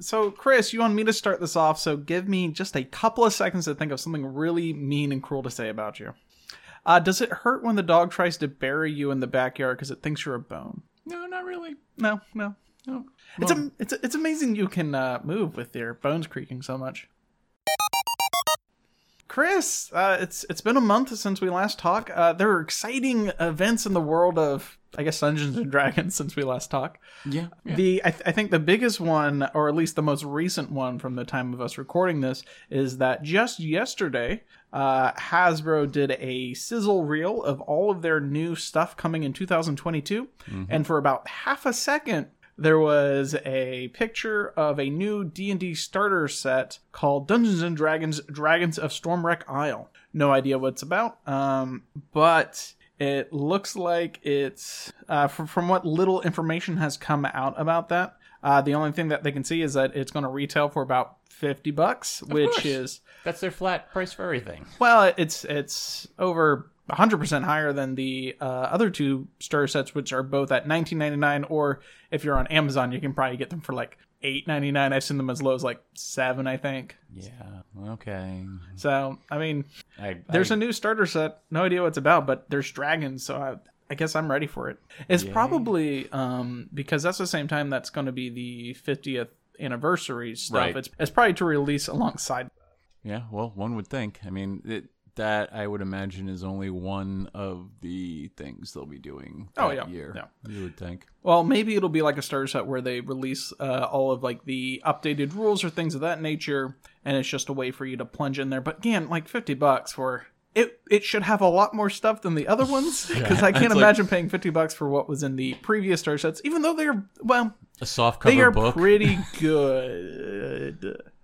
so Chris, you want me to start this off? So give me just a couple of seconds to think of something really mean and cruel to say about you. Uh, does it hurt when the dog tries to bury you in the backyard because it thinks you're a bone? No, not really. No, no, no. It's am- it's it's amazing you can uh, move with your bones creaking so much. Chris, uh, it's it's been a month since we last talked. Uh, there are exciting events in the world of, I guess, Dungeons and Dragons since we last talked. Yeah. yeah. The I, th- I think the biggest one, or at least the most recent one from the time of us recording this, is that just yesterday, uh, Hasbro did a sizzle reel of all of their new stuff coming in 2022, and for about half a second, there was a picture of a new D&D starter set called Dungeons and Dragons: Dragons of Stormwreck Isle. No idea what it's about, um, but it looks like it's uh, from, from what little information has come out about that. Uh, the only thing that they can see is that it's going to retail for about fifty bucks, which course. is That's their flat price for everything. well, it's it's over 100% higher than the uh, other two starter sets, which are both at 19.99, or if you're on Amazon, you can probably get them for like 8.99. I've seen them as low as like seven, I think. Yeah. Okay. So, I mean, I, there's a new starter set. No idea what it's about, but there's dragons, so I, I guess I'm ready for it. It's probably um, because that's the same time that's going to be the 50th anniversary stuff. Right. It's it's probably to release alongside. Yeah. Well, one would think. I mean, it, that I would imagine is only one of the things they'll be doing. Oh, that yeah, Year. yeah. You would think. Well, maybe it'll be like a starter set where they release uh, all of like the updated rules or things of that nature, and it's just a way for you to plunge in there. But again, like fifty bucks for it, it should have a lot more stuff than the other ones because I can't it's like- imagine paying fifty bucks for what was in the previous starter sets, even though they're well, A soft cover they are book. pretty good.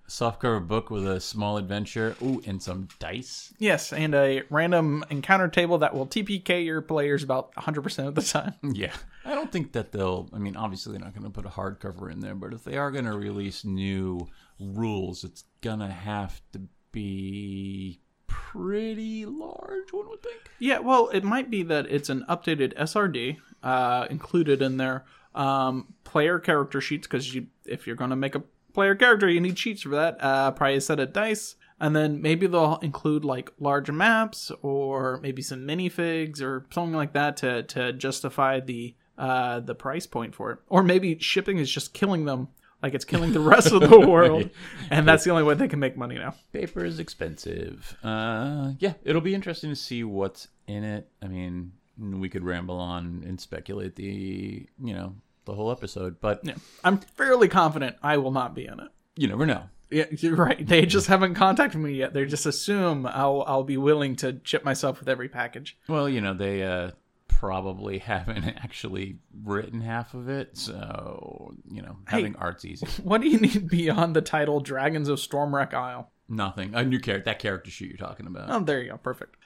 Soft cover book with a small adventure. Ooh, and some dice. Yes, and a random encounter table that will TPK your players about 100% of the time. Yeah. I don't think that they'll. I mean, obviously they're not going to put a hardcover in there, but if they are going to release new rules, it's gonna have to be pretty large. One would think. Yeah, well, it might be that it's an updated SRD uh, included in there. Um, player character sheets because you, if you're going to make a player character, you need cheats for that. Uh, probably a set of dice, and then maybe they'll include like large maps or maybe some minifigs or something like that to to justify the uh, the price point for it. Or maybe shipping is just killing them. Like it's killing the rest of the world, and that's the only way they can make money now. Paper is expensive. Uh, yeah, it'll be interesting to see what's in it. I mean, we could ramble on and speculate the you know the whole episode, but Yeah, I'm fairly confident I will not be in it. you never know. Yeah, you're right. They just haven't contacted me yet. They just assume I'll I'll be willing to chip myself with every package. Well, you know, they uh, probably haven't actually written half of it, so you know, having art's easy. What do you need beyond the title Dragons of Stormwreck Isle? Nothing. A new character. That character sheet you're talking about. Oh, there you go. Perfect.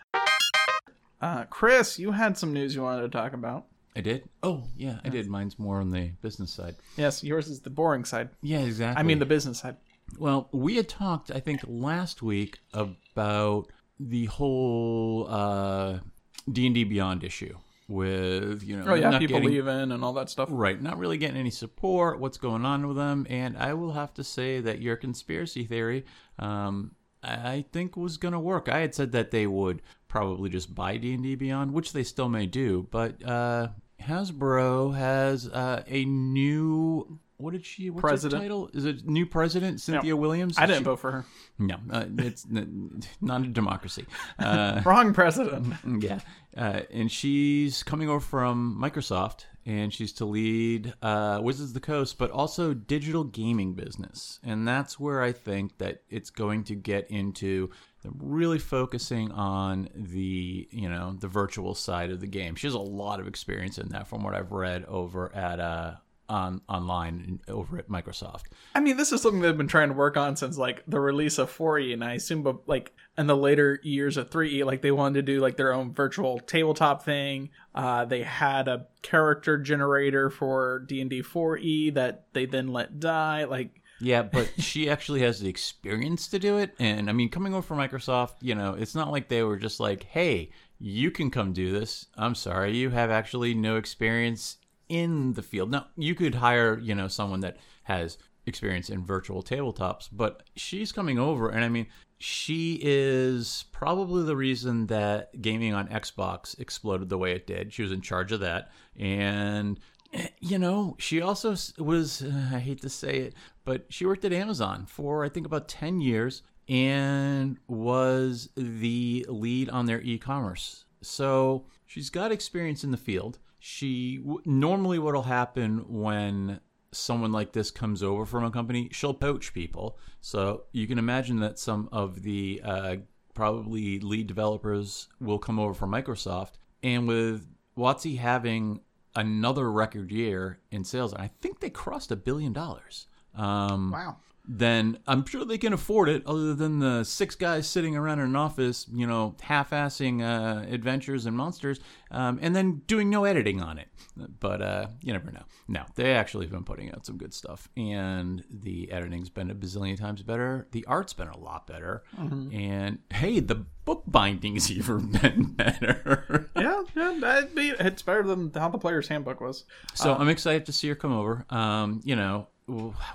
Uh, Chris, you had some news you wanted to talk about. I did. Oh, yeah, I did. Mine's more on the business side. Yes, yours is the boring side. Yeah, exactly. I mean the business side. Well, we had talked, I think, last week about the whole uh, D and D Beyond issue with you know, Oh yeah, not people getting, leaving and all that stuff. right, not really getting any support. What's going on with them? And I will have to say that your conspiracy theory, um, I think, was going to work. I had said that they would probably just buy D and D Beyond, which they still may do, but uh, Hasbro has uh, a new. What did she? What's President. Her title is it new president Cynthia Williams? I didn't She- vote for her. no, uh, it's n- not a democracy. Uh, Wrong president. yeah, uh, and she's coming over from Microsoft, and she's to lead uh, Wizards of the Coast, but also digital gaming business, and that's where I think that it's going to get into really focusing on the you know the virtual side of the game. She has a lot of experience in that, from what I've read over at. Uh, on online over at Microsoft. I mean, this is something they've been trying to work on since like the release of 4E, and I assume, but like in the later years of 3E, like they wanted to do like their own virtual tabletop thing. Uh, they had a character generator for D and D 4E that they then let die. Like, Yeah, but she actually has the experience to do it. And I mean, coming over from Microsoft, you know, it's not like they were just like, hey, you can come do this. I'm sorry, you have actually no experience in the field. Now, you could hire, you know, someone that has experience in virtual tabletops, but she's coming over, and I mean, she is probably the reason that gaming on Xbox exploded the way it did. She was in charge of that, and you know, she also was. Uh, I hate to say it, but she worked at Amazon for I think about ten years, and was the lead on their e-commerce. So she's got experience in the field. She normally what'll happen when someone like this comes over from a company, she'll poach people. So you can imagine that some of the uh, probably lead developers will come over from Microsoft, and with WotC having another record year in sales, I think they crossed a billion dollars. Um, Wow. Then I'm sure they can afford it, other than the six guys sitting around in an office, you know, half-assing uh, adventures and monsters, um, and then doing no editing on it. But uh, you never know. No, they actually have been putting out some good stuff, and the editing's been a bazillion times better. The art's been a lot better, and hey, the book binding's even been better. Yeah, yeah, be, it's better than how the player's handbook was. So I'm excited to see her come over. Um, you know,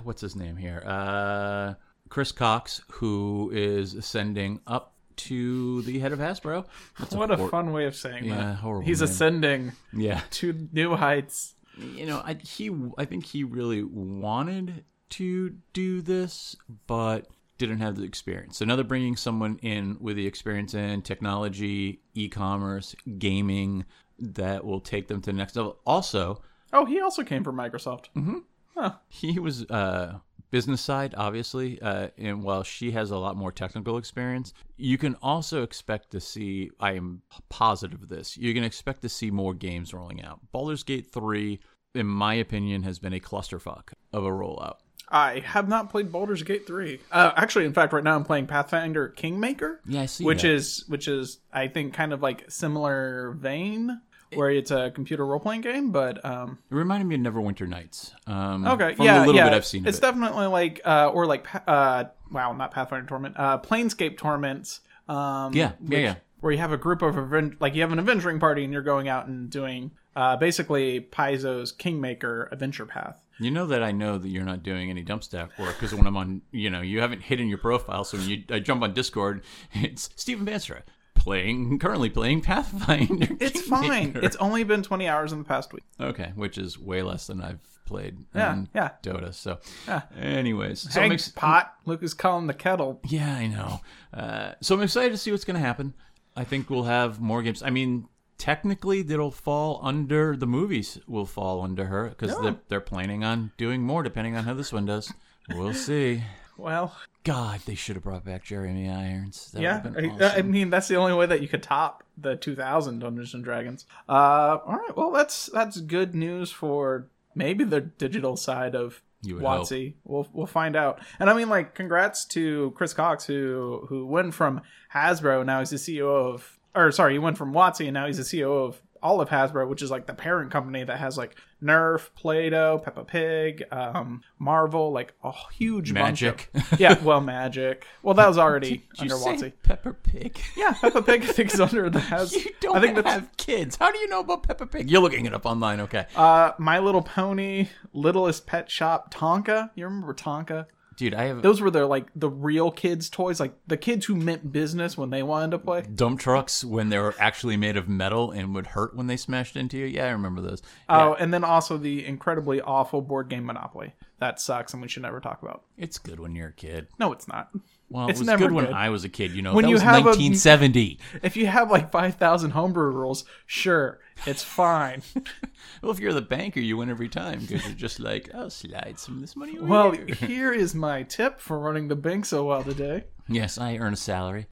what's his name here? Uh, Chris Cox, who is ascending up to the head of Hasbro. That's What a hor- fun way of saying Yeah, that. He's name. ascending Yeah, to new heights. you know, I, he, I think he really wanted to do this, but didn't have the experience. So now they're bringing someone in with the experience in technology, e-commerce, gaming that will take them to the next level. Also, Oh, he also came from Microsoft. Mm-hmm. Huh. he was uh business side obviously uh and while she has a lot more technical experience you can also expect to see i am positive of this you can expect to see more games rolling out Baldur's Gate 3 in my opinion has been a clusterfuck of a rollout I have not played Baldur's Gate 3. Uh, actually, in fact, right now I'm playing Pathfinder Kingmaker. yeah i see which that. is which is I think kind of like similar vein where it's a computer role playing game, but um it reminded me of Neverwinter Nights um okay, from yeah, the little yeah, bit i've seen it's of it. definitely like uh or like uh wow, not Pathfinder Torment, uh Planescape Torments. Um Yeah, yeah, which- yeah. Where you have a group of aven- like you have an adventuring party and you're going out and doing uh basically Paizo's Kingmaker adventure path. You know that I know that you're not doing any Dumpstat work because when I'm on, you know, you haven't hidden your profile. So when you I jump on Discord, it's Stephen Banstra playing currently playing Pathfinder. It's fine. It's only been 20 hours in the past week. okay, which is way less than I've played Yeah, in yeah. Dota. So, Yeah. anyways, so Hank's ex- pot. Luke is calling the kettle. yeah, I know. Uh, so I'm excited to see what's going to happen. I think we'll have more games. I mean, technically, that'll fall under the movies. Will fall under her because they're, they're planning on doing more, depending on how this one does. We'll see. Well, God, they should have brought back Jeremy Irons. That yeah. I, I mean, that's the only way that you could top the 2000 Dungeons and Dragons. Uh, all right. Well, that's that's good news for maybe the digital side of You would hope. WotC. We'll we'll find out. And I mean, like, congrats to Chris Cox who who went from Hasbro. Now he's the CEO of, or sorry, he went from WotC and now he's the CEO of all of Hasbro, which is like the parent company that has like Nerf, Play-Doh, Peppa Pig, um, Marvel, like a huge Magic. bunch of yeah. Well, Magic. Well, that was already Did under WotC. Pepper Pig? Yeah, Peppa Pig I think is under the has. You don't I think that's have kids. How do you know about Peppa Pig? You're looking it up online, okay? uh, My Little Pony, Littlest Pet Shop, Tonka. You remember Tonka? Dude, I have Those were the like the real kids' toys, like the kids who meant business when they wanted to play. dump trucks when they were actually made of metal and would hurt when they smashed into you. Yeah, I remember those. Oh, and then also the incredibly awful board game Monopoly. That sucks, and we should never talk about. It's good when you're a kid. No, it's not. Well, It's it was never good when. I was a kid. You know, When that you was have a- 1970. If you have like five thousand homebrew rules, sure, it's fine. well, if you're the banker, you win every time because you're just like, I'll slide some of this money over well, here. here is my tip for running the bank so well today. Yes, I earn a salary.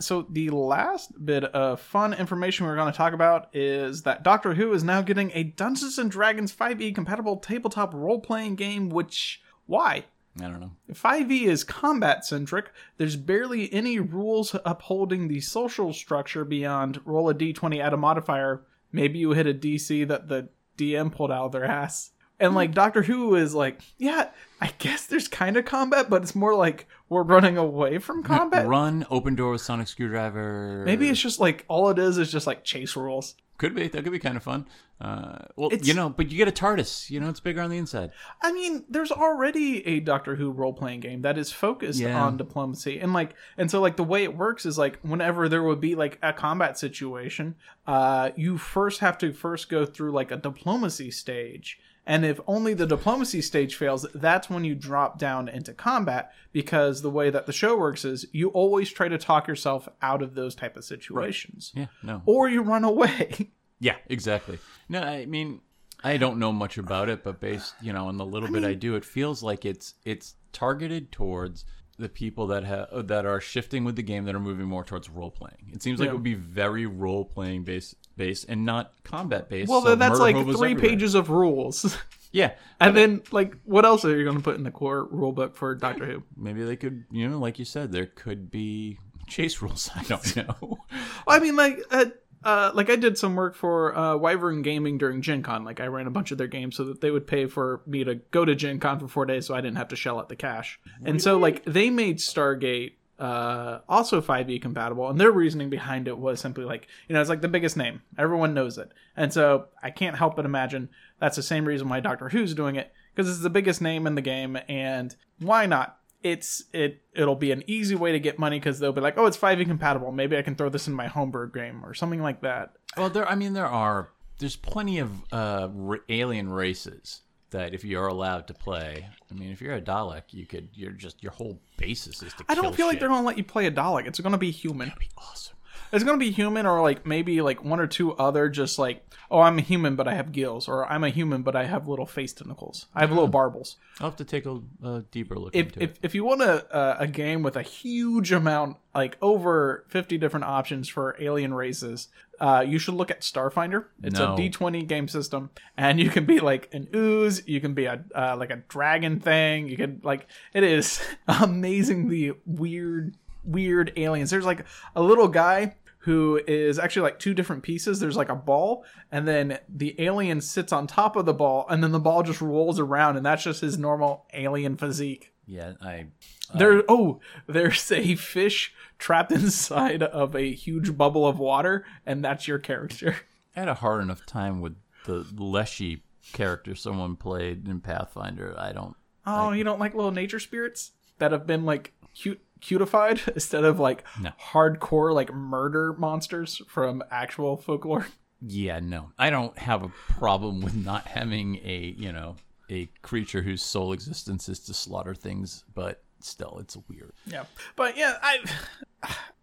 So the last bit of fun information we're going to talk about is that Doctor Who is now getting a Dungeons and Dragons 5e compatible tabletop role-playing game which why? I don't know. 5e is combat centric. There's barely any rules upholding the social structure beyond roll a d20 add a modifier. Maybe you hit a DC that the DM pulled out of their ass. And like Doctor Who is like, yeah, I guess there's kind of combat, but it's more like we're running away from combat. Run, open door with sonic screwdriver. Maybe it's just like all it is is just like chase rules. Could be. That could be kind of fun. Uh, well, It's- you know, but you get a TARDIS. You know, it's bigger on the inside. I mean, there's already a Doctor Who role playing game that is focused Yeah. on diplomacy, and like, and so like the way it works is like whenever there would be like a combat situation, uh, you first have to first go through like a diplomacy stage, and if only the diplomacy stage fails, that's when you drop down into combat. Because the way that the show works is you always try to talk yourself out of those type of situations, Yeah. No. or you run away. Yeah, exactly. No, I mean, I don't know much about it, but based, you know, on the little bit I do, it feels like it's it's targeted towards the people that have that are shifting with the game that are moving more towards role playing. It seems like Yeah. it would be very role playing based based and not combat based. well, so that's like three everywhere. pages of rules. Yeah, And then, like, what else are you going to put in the core rule book for Doctor Who? maybe they could, you know, like you said, there could be chase rules. I don't know. I mean, like, uh, uh, like I did some work for uh, Wyvern Gaming during Gen Con. Like, I ran a bunch of their games so that they would pay for me to go to Gen Con for four days, so I didn't have to shell out the cash. And so, like, they made Stargate uh, also 5e compatible, and their reasoning behind it was simply like, you know, it's like the biggest name, everyone knows it, and so I can't help but imagine that's the same reason why Doctor Who's doing it because it's the biggest name in the game, and why not? It's it it'll be an easy way to get money because they'll be like, oh, it's 5e compatible. Maybe I can throw this in my homebrew game or something like that. Well, there. I mean, there are. There's plenty of uh, alien races that, if you're allowed to play, I mean, if you're a Dalek, you could. You're just your whole basis is to. I don't feel like they're gonna let you play a Dalek. It's gonna be human. That'd be awesome. It's gonna be human, or like maybe like one or two other, just like, oh, I'm a human, but I have gills, or I'm a human, but I have little face tentacles. I have little barbels. I'll have to take a, a deeper look If, into if it. if you want a uh, a game with a huge amount, like over fifty different options for alien races, uh, you should look at Starfinder. It's No. a D twenty game system, and you can be like an ooze, you can be a uh, like a dragon thing. You can like it is amazingly weird, weird aliens. There's like a little guy who is actually like two different pieces. There's like a ball, and then the alien sits on top of the ball, and then the ball just rolls around, and that's just his normal alien physique. Yeah, I. There, oh, there's a fish trapped inside of a huge bubble of water, and that's your character. I had a hard enough time with the Leshy character someone played in Pathfinder. I don't. Oh, you don't like little nature spirits that have been like cute, cutified instead of like No. hardcore like murder monsters from actual folklore. Yeah, no, I don't have a problem with not having a you know a creature whose sole existence is to slaughter things, but still, it's weird. Yeah, but yeah, I.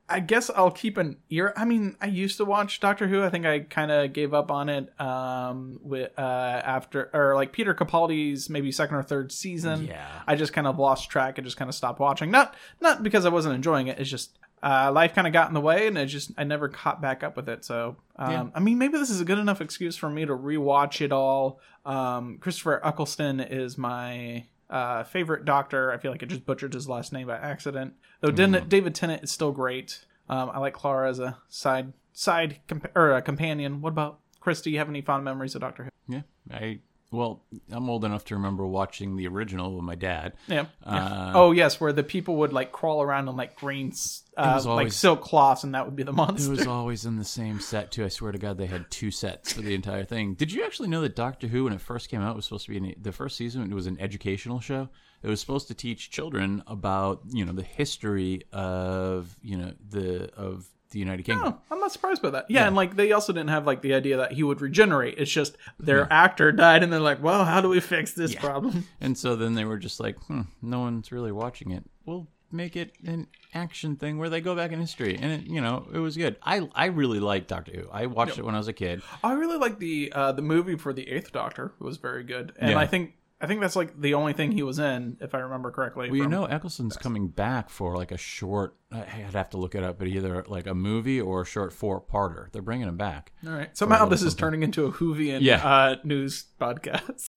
I guess I'll keep an ear. I mean, I used to watch Doctor Who. I think I kind of gave up on it um, with uh, after or like Peter Capaldi's maybe second or third season. Yeah. I just kind of lost track and just kind of stopped watching. Not not because I wasn't enjoying it. It's just uh, life kind of got in the way, and it just I never caught back up with it. So um, Yeah. I mean, maybe this is a good enough excuse for me to rewatch it all. Um, Christopher Eccleston is my uh, favorite Doctor. I feel like I just butchered his last name by accident. Though Den- David Tennant is still great. Um, I like Clara as a side side comp- or a companion. What about Chris? Do you have any fond memories of Doctor Who? Yeah, I well, I'm old enough to remember watching the original with my dad. Yeah. Uh, oh yes, where the people would like crawl around on like green, uh, was like silk cloths, and that would be the monster. It was always in the same set too. I swear to God, they had two sets for the entire thing. Did you actually know that Doctor Who, when it first came out, was supposed to be an, the first season? It was an educational show. It was supposed to teach children about you know the history of you know the of the United Kingdom. Oh, I'm not surprised by that. Yeah, and like they also didn't have like the idea that he would regenerate. It's just their actor died, and they're like, "Well, how do we fix this problem?" And so then they were just like, hmm, no one's really watching it. We'll make it an action thing where they go back in history. And, it, you know, it was good. I, I really liked Doctor Who. I watched it when I was a kid. I really like the uh, the movie for the Eighth Doctor. It was very good, and Yeah. I think I think that's like the only thing he was in, if I remember correctly. Well, you know, Eccleston's coming back for like a short, I'd have to look it up, but either like a movie or a short four parter. They're bringing him back. All right. Somehow this is turning into a Whovian Yeah. uh, news podcast.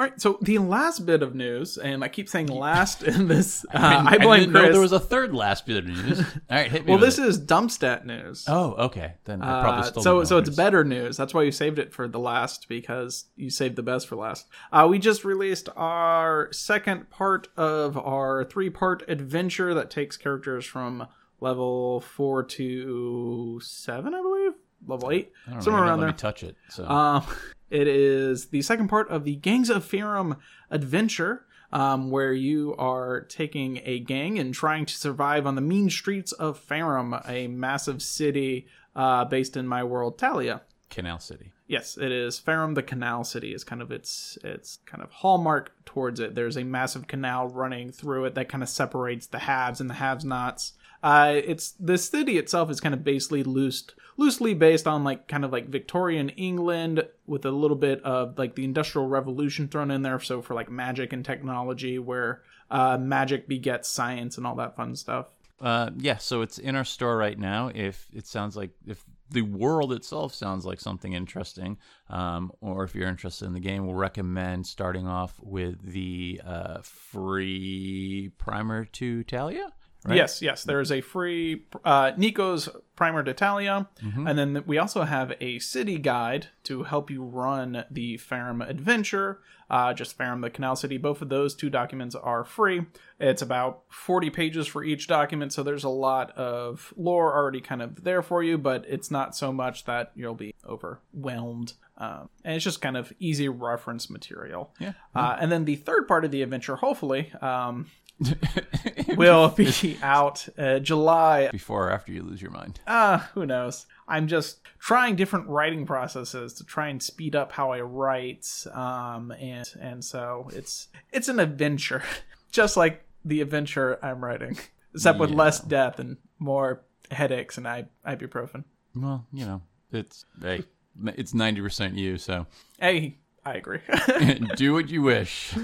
All right, so the last bit of news, and I keep saying last in this. Uh, I, didn't- blame know Chris. there was a third last bit of news. All right, hit me well, this it. is Dumpstat news. Oh, okay. Then I probably Uh, still so so it's better news. That's why you saved it for the last because you saved the best for last. Uh, we just released our second part of our three part adventure that takes characters from level four to seven, I believe. level eight, I somewhere even around let there. me touch it. So Um, it is the second part of the Gangs of Farum adventure, um, where you are taking a gang and trying to survive on the mean streets of Farum, a massive city uh, based in my world, Talia. Canal City. Yes, it is. Farum, the canal city, is kind of its its kind of hallmark towards it. There's a massive canal running through it that kind of separates the haves and the have-nots. Uh, it's the city itself is kind of basically loosed, loosely based on like kind of like Victorian England with a little bit of like the Industrial Revolution thrown in there. So for like magic and technology, where uh, magic begets science and all that fun stuff. Uh, yeah, so it's in our store right now. If it sounds like if the world itself sounds like something interesting, um, or if you're interested in the game, we'll recommend starting off with the uh, free primer to Talia. Right? Yes, yes. There is a free uh, Nico's Primer d'Italia, Mm-hmm. and then we also have a city guide to help you run the Farum adventure. Uh, just Farum, the Canal City. Both of those two documents are free. It's about 40 pages for each document, so there's a lot of lore already kind of there for you, but it's not so much that you'll be overwhelmed. Um, and it's just kind of easy reference material. Yeah. Uh, and then the third part of the adventure, hopefully, um, will be out uh, July. Before or after you lose your mind. Uh, who knows? I'm just trying different writing processes to try and speed up how I write. Um, and and so it's it's an adventure, just like the adventure I'm writing, except with less death and more headaches and I, ibuprofen. Well, you know, it's hey, it's ninety percent you. So Hey, I agree. do what you wish.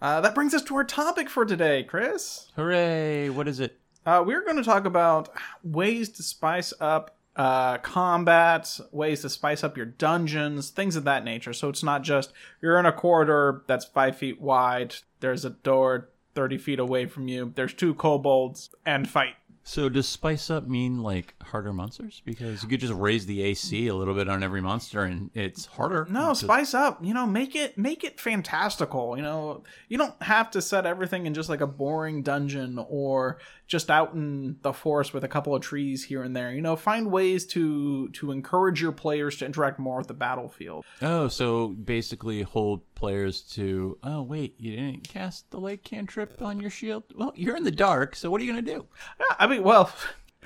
Uh, that brings us to our topic for today, Chris. Hooray! What is it? Uh, we're going to talk about ways to spice up uh, combat, ways to spice up your dungeons, things of that nature. So it's not just you're in a corridor that's five feet wide, there's a door 30 feet away from you, there's two kobolds, and fight. So does spice up mean like harder monsters? Because you could just raise the AC a little bit on every monster and it's harder. No, spice up. You know, make it make it fantastical. You know, you don't have to set everything in just like a boring dungeon or just out in the forest with a couple of trees here and there. You know, find ways to to encourage your players to interact more with the battlefield. Oh, so basically hold players to. Oh wait, you didn't cast the light cantrip on your shield. Well, you're in the dark, so what are you gonna do? Yeah, I mean, well,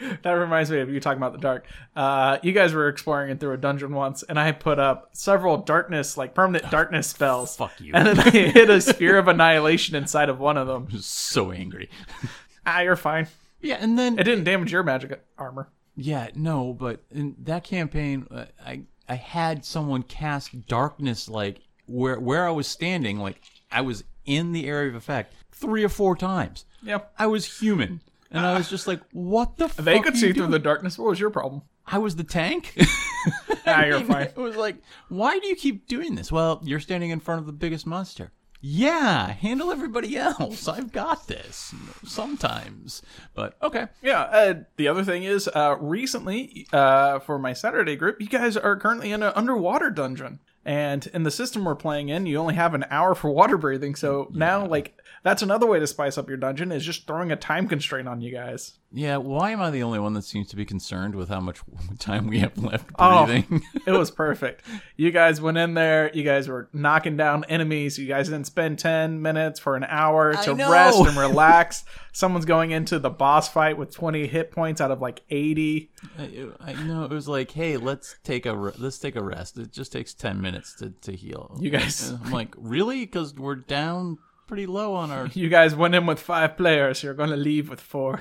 that reminds me of you talking about the dark. Uh, you guys were exploring it through a dungeon once, and I put up several darkness, like permanent darkness spells. Fuck you. And then I hit a sphere of annihilation inside of one of them. Just so angry. Ah, you're fine. Yeah, and then It didn't damage your magic armor. Yeah, no, but in that campaign, uh, I I had someone cast darkness like where where I was standing, like I was in the area of effect three or four times. Yep. I was human, and I was just like, "What the?" They could see you through the darkness. What was your problem? I was the tank. Ah, you're fine. It was like, why do you keep doing this? Well, you're standing in front of the biggest monster. Yeah, handle everybody else. I've got this. Sometimes, but okay. Yeah. Uh, the other thing is, uh, recently, uh, for my Saturday group, you guys are currently in an underwater dungeon. And in the system we're playing in, you only have an hour for water breathing. So now, like, that's another way to spice up your dungeon is just throwing a time constraint on you guys. Yeah, why am I the only one that seems to be concerned with how much time we have left Oh. It was perfect. you guys went in there. You guys were knocking down enemies. You guys didn't spend 10 minutes for an hour to rest and relax. Someone's going into the boss fight with 20 hit points out of like 80. I, I know it was like, hey, let's take a re- let's take a rest. It just takes ten minutes to, to heal. You guys- And I'm like, really? Because we're down pretty low on our. You guys went in with five players. You're going to leave with four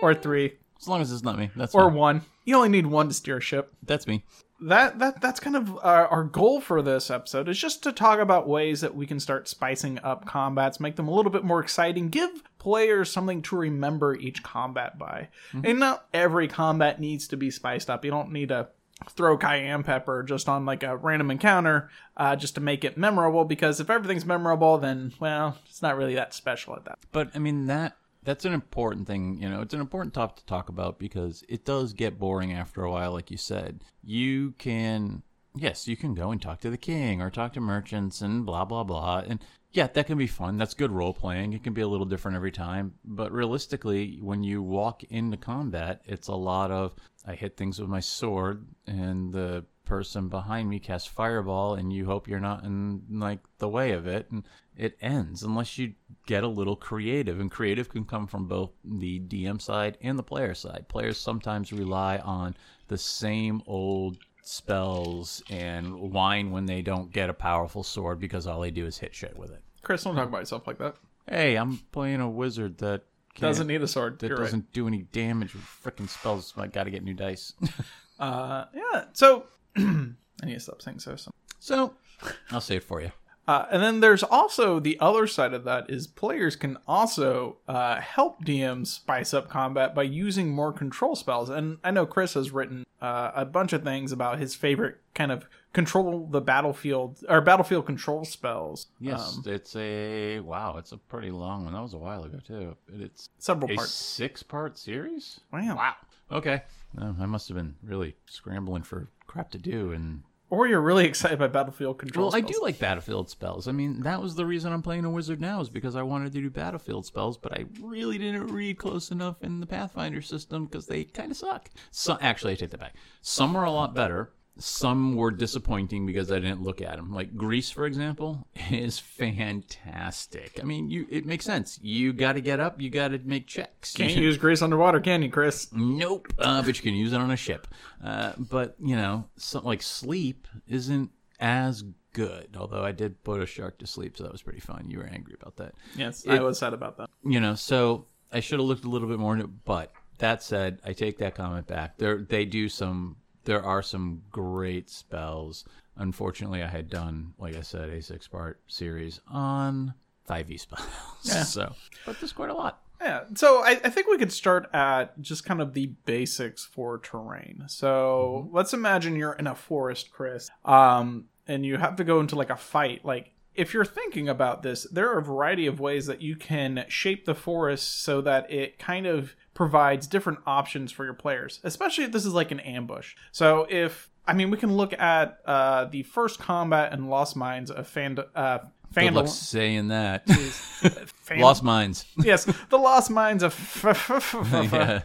or three As long as it's not me, that's or fine. one. You only need one to steer a ship. that's me. that that that's kind of our, our goal for this episode is just to talk about ways that we can start spicing up combats make them a little bit more exciting give players something to remember each combat by mm-hmm. and not every combat needs to be spiced up you don't need to throw cayenne pepper just on like a random encounter uh, just to make it memorable because if everything's memorable then well it's not really that special at that But I mean that that's an important thing, you know. It's an important topic to talk about because it does get boring after a while like you said. You can yes, you can go and talk to the king or talk to merchants and blah blah blah. And yeah, that can be fun. That's good role playing. It can be a little different every time. But realistically, when you walk into combat, it's a lot of I hit things with my sword and the person behind me casts fireball and you hope you're not in like the way of it and it ends unless you get a little creative and creative can come from both the DM side and the player side. Players sometimes rely on the same old spells and whine when they don't get a powerful sword because all they do is hit shit with it. Chris, don't talk about yourself like that. Hey, I'm playing a wizard that Doesn't need a sword. that You're doesn't do any damage with freaking spells. I got to get new dice. Uh, yeah. So I need to stop saying so. so. so I'll say it for you. Uh, and then there's also the other side of that is players can also uh, help DMs spice up combat by using more control spells. And I know Chris has written uh, a bunch of things about his favorite kind of control the battlefield or battlefield control spells. Yes, Um, it's a wow. It's a pretty long one. That was a while ago too. It's several a parts. six-part series. Wow. Wow. Okay. Oh, I must have been really scrambling for crap to do, and Or you're really excited by battlefield control well, I do like battlefield spells. I mean, that was the reason I'm playing a wizard now is because I wanted to do battlefield spells, but I really didn't read close enough in the Pathfinder system because they kind of suck. So actually, I take that back. Some are a lot better. Some were disappointing because I didn't look at them. Like grease, for example, is fantastic. I mean, you it makes sense. You got to get up. You got to make checks. Can't You- use grease underwater, can you, Chris? Nope. Uh, but you can use it on a ship. Uh, but you know, like sleep isn't as good. Although I did put a shark to sleep, so that was pretty fun. You were angry about that. Yes, It- I was sad about that. You know, so I should have looked a little bit more into it. But that said, I take that comment back. There, they do some. There are some great spells. Unfortunately, I had done, like I said, a six-part series on five E spells. Yeah. So, but there's quite a lot. Yeah, so I, I think we could start at just kind of the basics for terrain. So let's imagine you're in a forest, Chris, um, and you have to go into like a fight. Like, if you're thinking about this, there are a variety of ways that you can shape the forest so that it kind of provides different options for your players, especially if this is like an ambush. So if I mean, we can look at uh, the first combat in Lost Mines of Fand- uh, Good luck saying that. Fand- Lost minds. yes, the Lost Mines of yeah.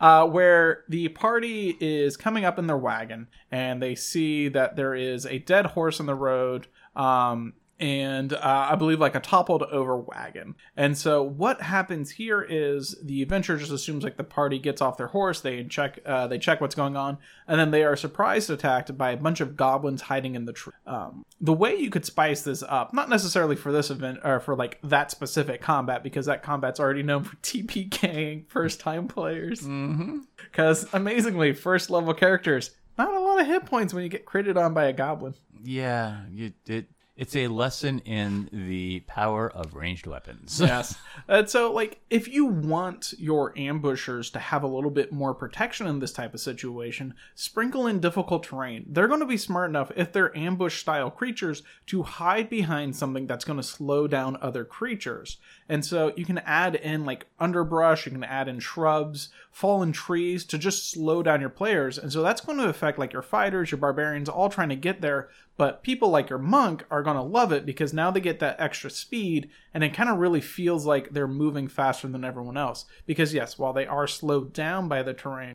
uh, where the party is coming up in their wagon and they see that there is a dead horse on the road. Um, and uh, I believe like a toppled over wagon. And so what happens here is the adventure just assumes like the party gets off their horse, they check uh, they check what's going on, and then they are surprised attacked by a bunch of goblins hiding in the tree. Um, the way you could spice this up, not necessarily for this event or for like that specific combat, because that combat's already known for TPKing first time players. Mm-hmm. Because amazingly, first level characters, not a lot of hit points when you get critted on by a goblin. Yeah, you, it it's a lesson in the power of ranged weapons. Yes. and so, like, if you want your ambushers to have a little bit more protection in this type of situation, sprinkle in difficult terrain. They're going to be smart enough, if they're ambush style creatures, to hide behind something that's going to slow down other creatures. And so, you can add in, like, underbrush, you can add in shrubs, fallen trees to just slow down your players. And so, that's going to affect, like, your fighters, your barbarians, all trying to get there. But people like your monk are going to love it because now they get that extra speed and it kind of really feels like they're moving faster than everyone else. Because, yes, while they are slowed down by the terrain,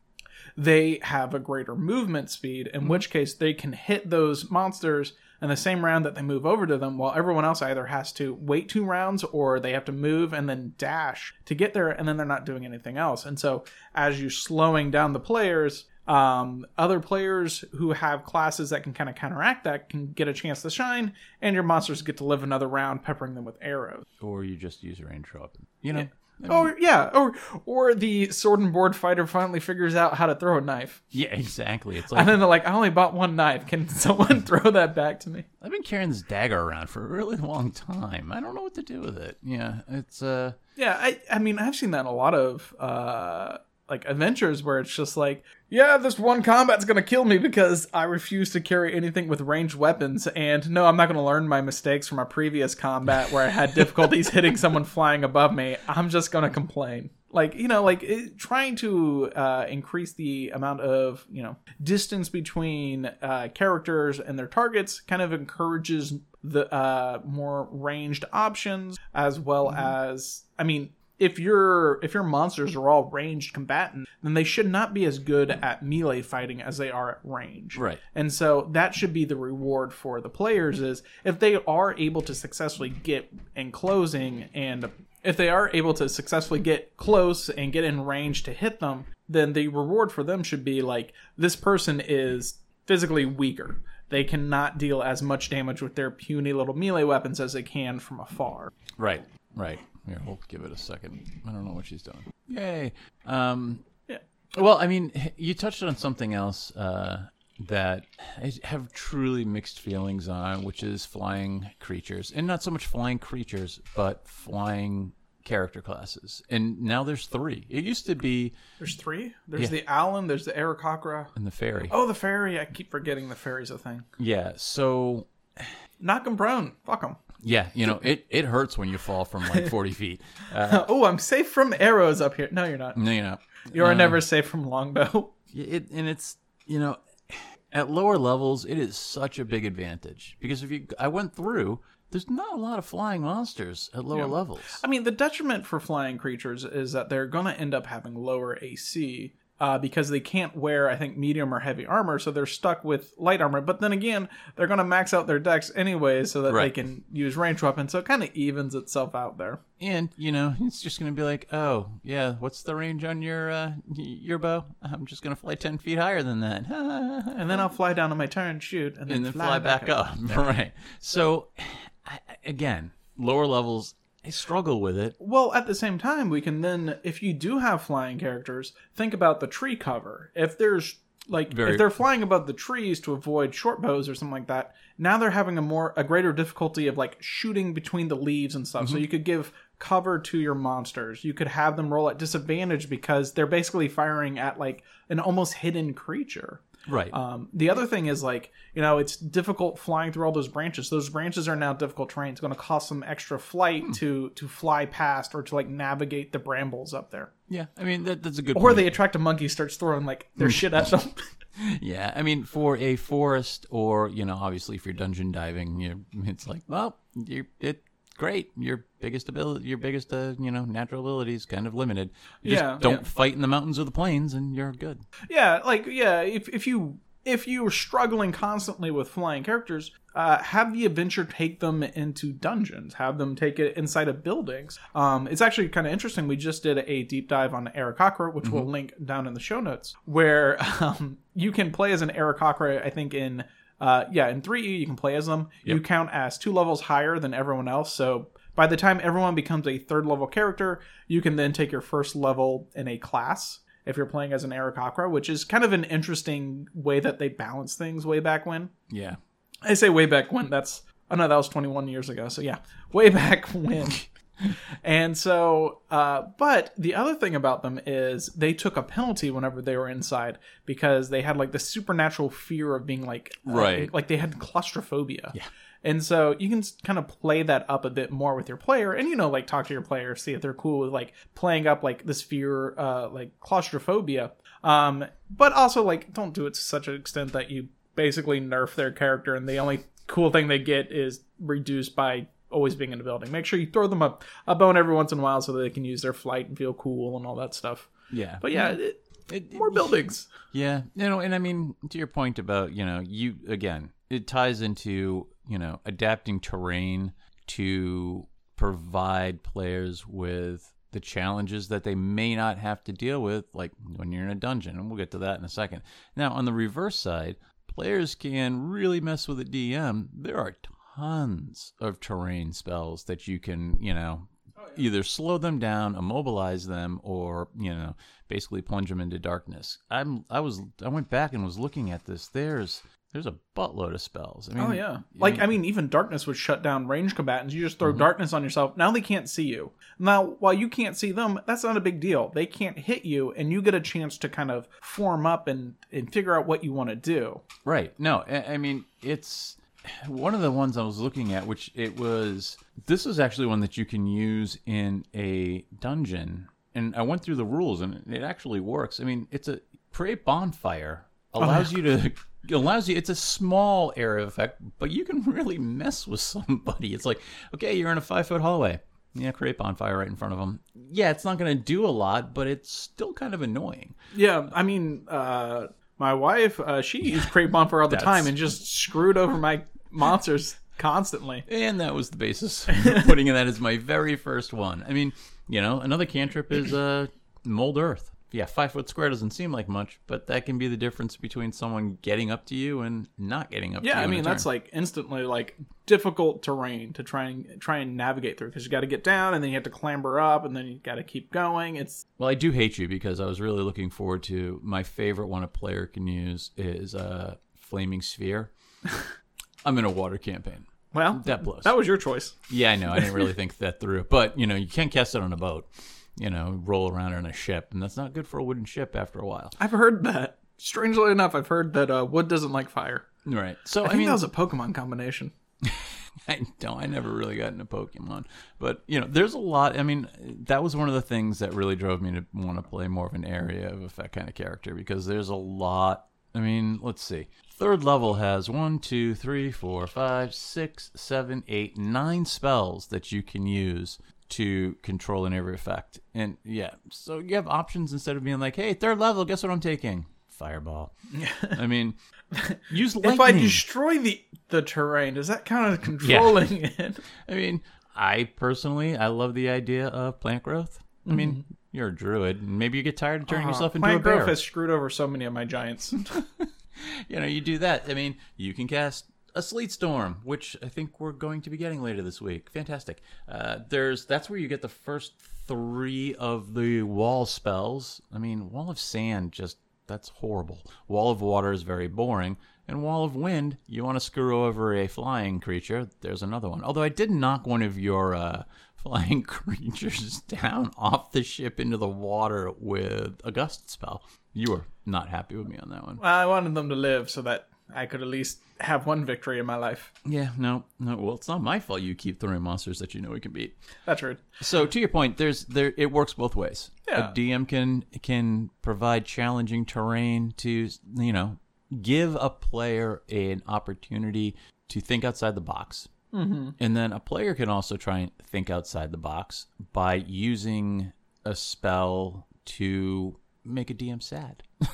they have a greater movement speed, in mm-hmm. which case they can hit those monsters in the same round that they move over to them, while everyone else either has to wait two rounds or they have to move and then dash to get there, and then they're not doing anything else. And so, as you're slowing down the players, um, other players who have classes that can kind of counteract that can get a chance to shine, and your monsters get to live another round, peppering them with arrows. or you just use a ranged weapon. You know. Or yeah, or or the sword and board fighter finally figures out how to throw a knife. Yeah, exactly. It's And then they're like, I only bought one knife. Can someone throw that back to me? I've been carrying this dagger around for a really long time. I don't know what to do with it. Yeah, it's uh Yeah, I I mean I've seen that in a lot of uh like adventures where it's just like, yeah, this one combat's gonna kill me because I refuse to carry anything with ranged weapons, and no, I'm not gonna learn my mistakes from a previous combat where I had difficulties hitting someone flying above me. I'm just gonna complain. like you know like it, trying to uh, increase the amount of you know distance between uh, characters and their targets kind of encourages the uh, more ranged options as well as i mean if your if your monsters hmm. are all ranged combatant then they should not be as good at melee fighting as they are at range Right. and so that should be the reward for the players is if they are able to successfully get in closing and if they are able to successfully get close and get in range to hit them, then the reward for them should be like this person is physically weaker. They cannot deal as much damage with their puny little melee weapons as they can from afar. Right. Right. Here, we'll give it a second. I don't know what she's doing. Yay. Um, Yeah. well, I mean, you touched on something else uh, that I have truly mixed feelings on, which is flying creatures, and not so much flying creatures, but flying character classes. And now there's three. It used to be There's three. There's Yeah. the Owlin. There's the Aarakocra. And the fairy. Oh, the fairy. I keep forgetting the fairy's a thing. Yeah. So Knock 'em prone. Fuck 'em. Yeah, you know, it it hurts when you fall from like 40 feet. Uh, oh, I'm safe from arrows up here. No, you're not. no, you're not. You are never safe from longbow. it and it's you know at lower levels it is such a big advantage because if you i went through there's not a lot of flying monsters at lower levels I mean, the detriment for flying creatures is that they're going to end up having lower AC uh, because they can't wear, I think, medium or heavy armor, so they're stuck with light armor. But then again, they're going to max out their Dex anyway so that they can use range weapons, so it kind of evens itself out there. and you know it's just gonna be like oh yeah what's the range on your uh your bow? I'm just gonna fly 10 feet higher than that. And then I'll fly down on my turn, shoot, and then, and then fly, back, up, right. So again lower levels i struggle with it Well, at the same time, we can then, if you do have flying characters, think about the tree cover. If there's like Very- if they're flying above the trees to avoid short bows or something like that, now they're having a more a greater difficulty of like shooting between the leaves and stuff. So Mm-hmm. you could give cover to your monsters. You could have them roll at disadvantage because they're basically firing at like an almost hidden creature. Right Um, the other thing is like you know it's difficult flying through all those branches. Those branches are now difficult terrain. It's going to cost some extra flight Hmm. to to fly past or to like navigate the brambles up there. yeah i mean that, that's a good Or point. they attract a monkey, starts throwing like Hmm. their shit at them. Yeah, I mean, for a forest, or you know, obviously, if you're dungeon diving, you it's like, well, you're it great. Your biggest ability, your biggest, uh, you know, natural ability is kind of limited. You just Yeah, don't yeah. fight in the mountains or the plains, and you're good. yeah, like yeah, if if you if you're struggling constantly with flying characters, uh, have the adventure take them into dungeons. Have them take it inside of buildings. Um, it's actually kind of interesting. We just did a deep dive on Aarakocra, which we'll link down in the show notes, where um, you can play as an Aarakocra. I think in uh, yeah, in 3E you can play as them. You count as two levels higher than everyone else. So by the time everyone becomes a third level character, you can then take your first level in a class if you're playing as an Aarakocra, which is kind of an interesting way that they balance things way back when. Yeah, I say way back when. That's oh no, that was 21 years ago. So yeah, way back when. And so, uh, but the other thing about them is they took a penalty whenever they were inside because they had like the supernatural fear of being like uh, Right. like they had claustrophobia. Yeah. And so you can kind of play that up a bit more with your player, and you know, like talk to your player, see if they're cool with like playing up like this fear, uh, like claustrophobia. Um, but also like don't do it to such an extent that you basically nerf their character, and the only cool thing they get is reduced by always being in the building. Make sure you throw them a, a bone every once in a while so that they can use their flight and feel cool and all that stuff. yeah, But yeah, it, It- more buildings. Yeah, you know, and I mean to your point about you know you again, it ties into you know adapting terrain to provide players with the challenges that they may not have to deal with, like when you're in a dungeon, and we'll get to that in a second. Now, on the reverse side, players can really mess with a DM. There are tons of terrain spells that you can, you know, oh, either slow them down, immobilize them, or you know, basically plunge them into darkness. I'm I was I went back and was looking at this. There's there's a buttload of spells. I oh, mean, Oh yeah. Like I mean, even darkness would shut down range combatants. You just throw mm-hmm. darkness on yourself. Now they can't see you. Now while you can't see them, that's not a big deal. They can't hit you, and you get a chance to kind of form up and and figure out what you want to do. Right. No, I, I mean it's one of the ones I was looking at, which it was. This is actually one that you can use in a dungeon, and I went through the rules, and it actually works. I mean, it's a create bonfire allows you to allows you. It's a small area effect, but you can really mess with somebody. It's like, okay, you're in a five foot hallway. Yeah, create bonfire right in front of them. Yeah, it's not going to do a lot, but it's still kind of annoying. Yeah, I mean, uh, my wife, uh, she used create bonfire all the time and just screwed over my monsters constantly. And that was the basis for putting that as my very first one. I mean, you know, another cantrip is uh, mold earth. Yeah, five foot square doesn't seem like much, but that can be the difference between someone getting up to you and not getting up to you. Yeah, I mean that's turn. like instantly like difficult terrain to try and try and navigate through because you got to get down and then you have to clamber up and then you got to keep going. It's Well, I do hate you because I was really looking forward to my favorite one a player can use is uh, flaming sphere. I'm in a water campaign. well That blows. That was your choice. Yeah, I know. I didn't really think that through. But, you know, you can't cast it on a boat. You know, roll around in a ship, and that's not good for a wooden ship after a while. I've heard that. Strangely enough, I've heard that uh, wood doesn't like fire. Right. So, I I, think mean, that was a Pokemon combination. I don't. I never really got into Pokemon, but you know, there's a lot. I mean, that was one of the things that really drove me to want to play more of an area of effect kind of character because there's a lot. I mean, let's see. Third level has one, two, three, four, five, six, seven, eight, nine spells that you can use to control an area effect. And yeah, so you have options instead of being like, "Hey, third level, guess what I'm taking? Fireball." I mean, use lightning. If I destroy the the terrain, does that count as controlling it? I mean, I personally, I love the idea of plant growth. I mean, mm-hmm. you're a druid, and maybe you get tired of turning uh-huh. yourself into a bear. Plant growth has screwed over so many of my giants. You know, you do that. I mean, you can cast a sleet storm, which I think we're going to be getting later this week. Fantastic. Uh, there's that's where you get the first three of the wall spells. I mean, wall of sand just that's horrible. Wall of water is very boring. And wall of wind, you want to screw over a flying creature. There's another one. Although I did knock one of your uh, flying creatures down off the ship into the water with a gust spell. You were not happy with me on that one. I wanted them to live so that I could at least have one victory in my life. Yeah, no, no. Well, it's not my fault. You keep throwing monsters that you know we can beat. That's rude. So, to your point, there's there. It works both ways. Yeah. A DM can can provide challenging terrain to you know give a player an opportunity to think outside the box, mm-hmm. and then a player can also try and think outside the box by using a spell to make a DM sad.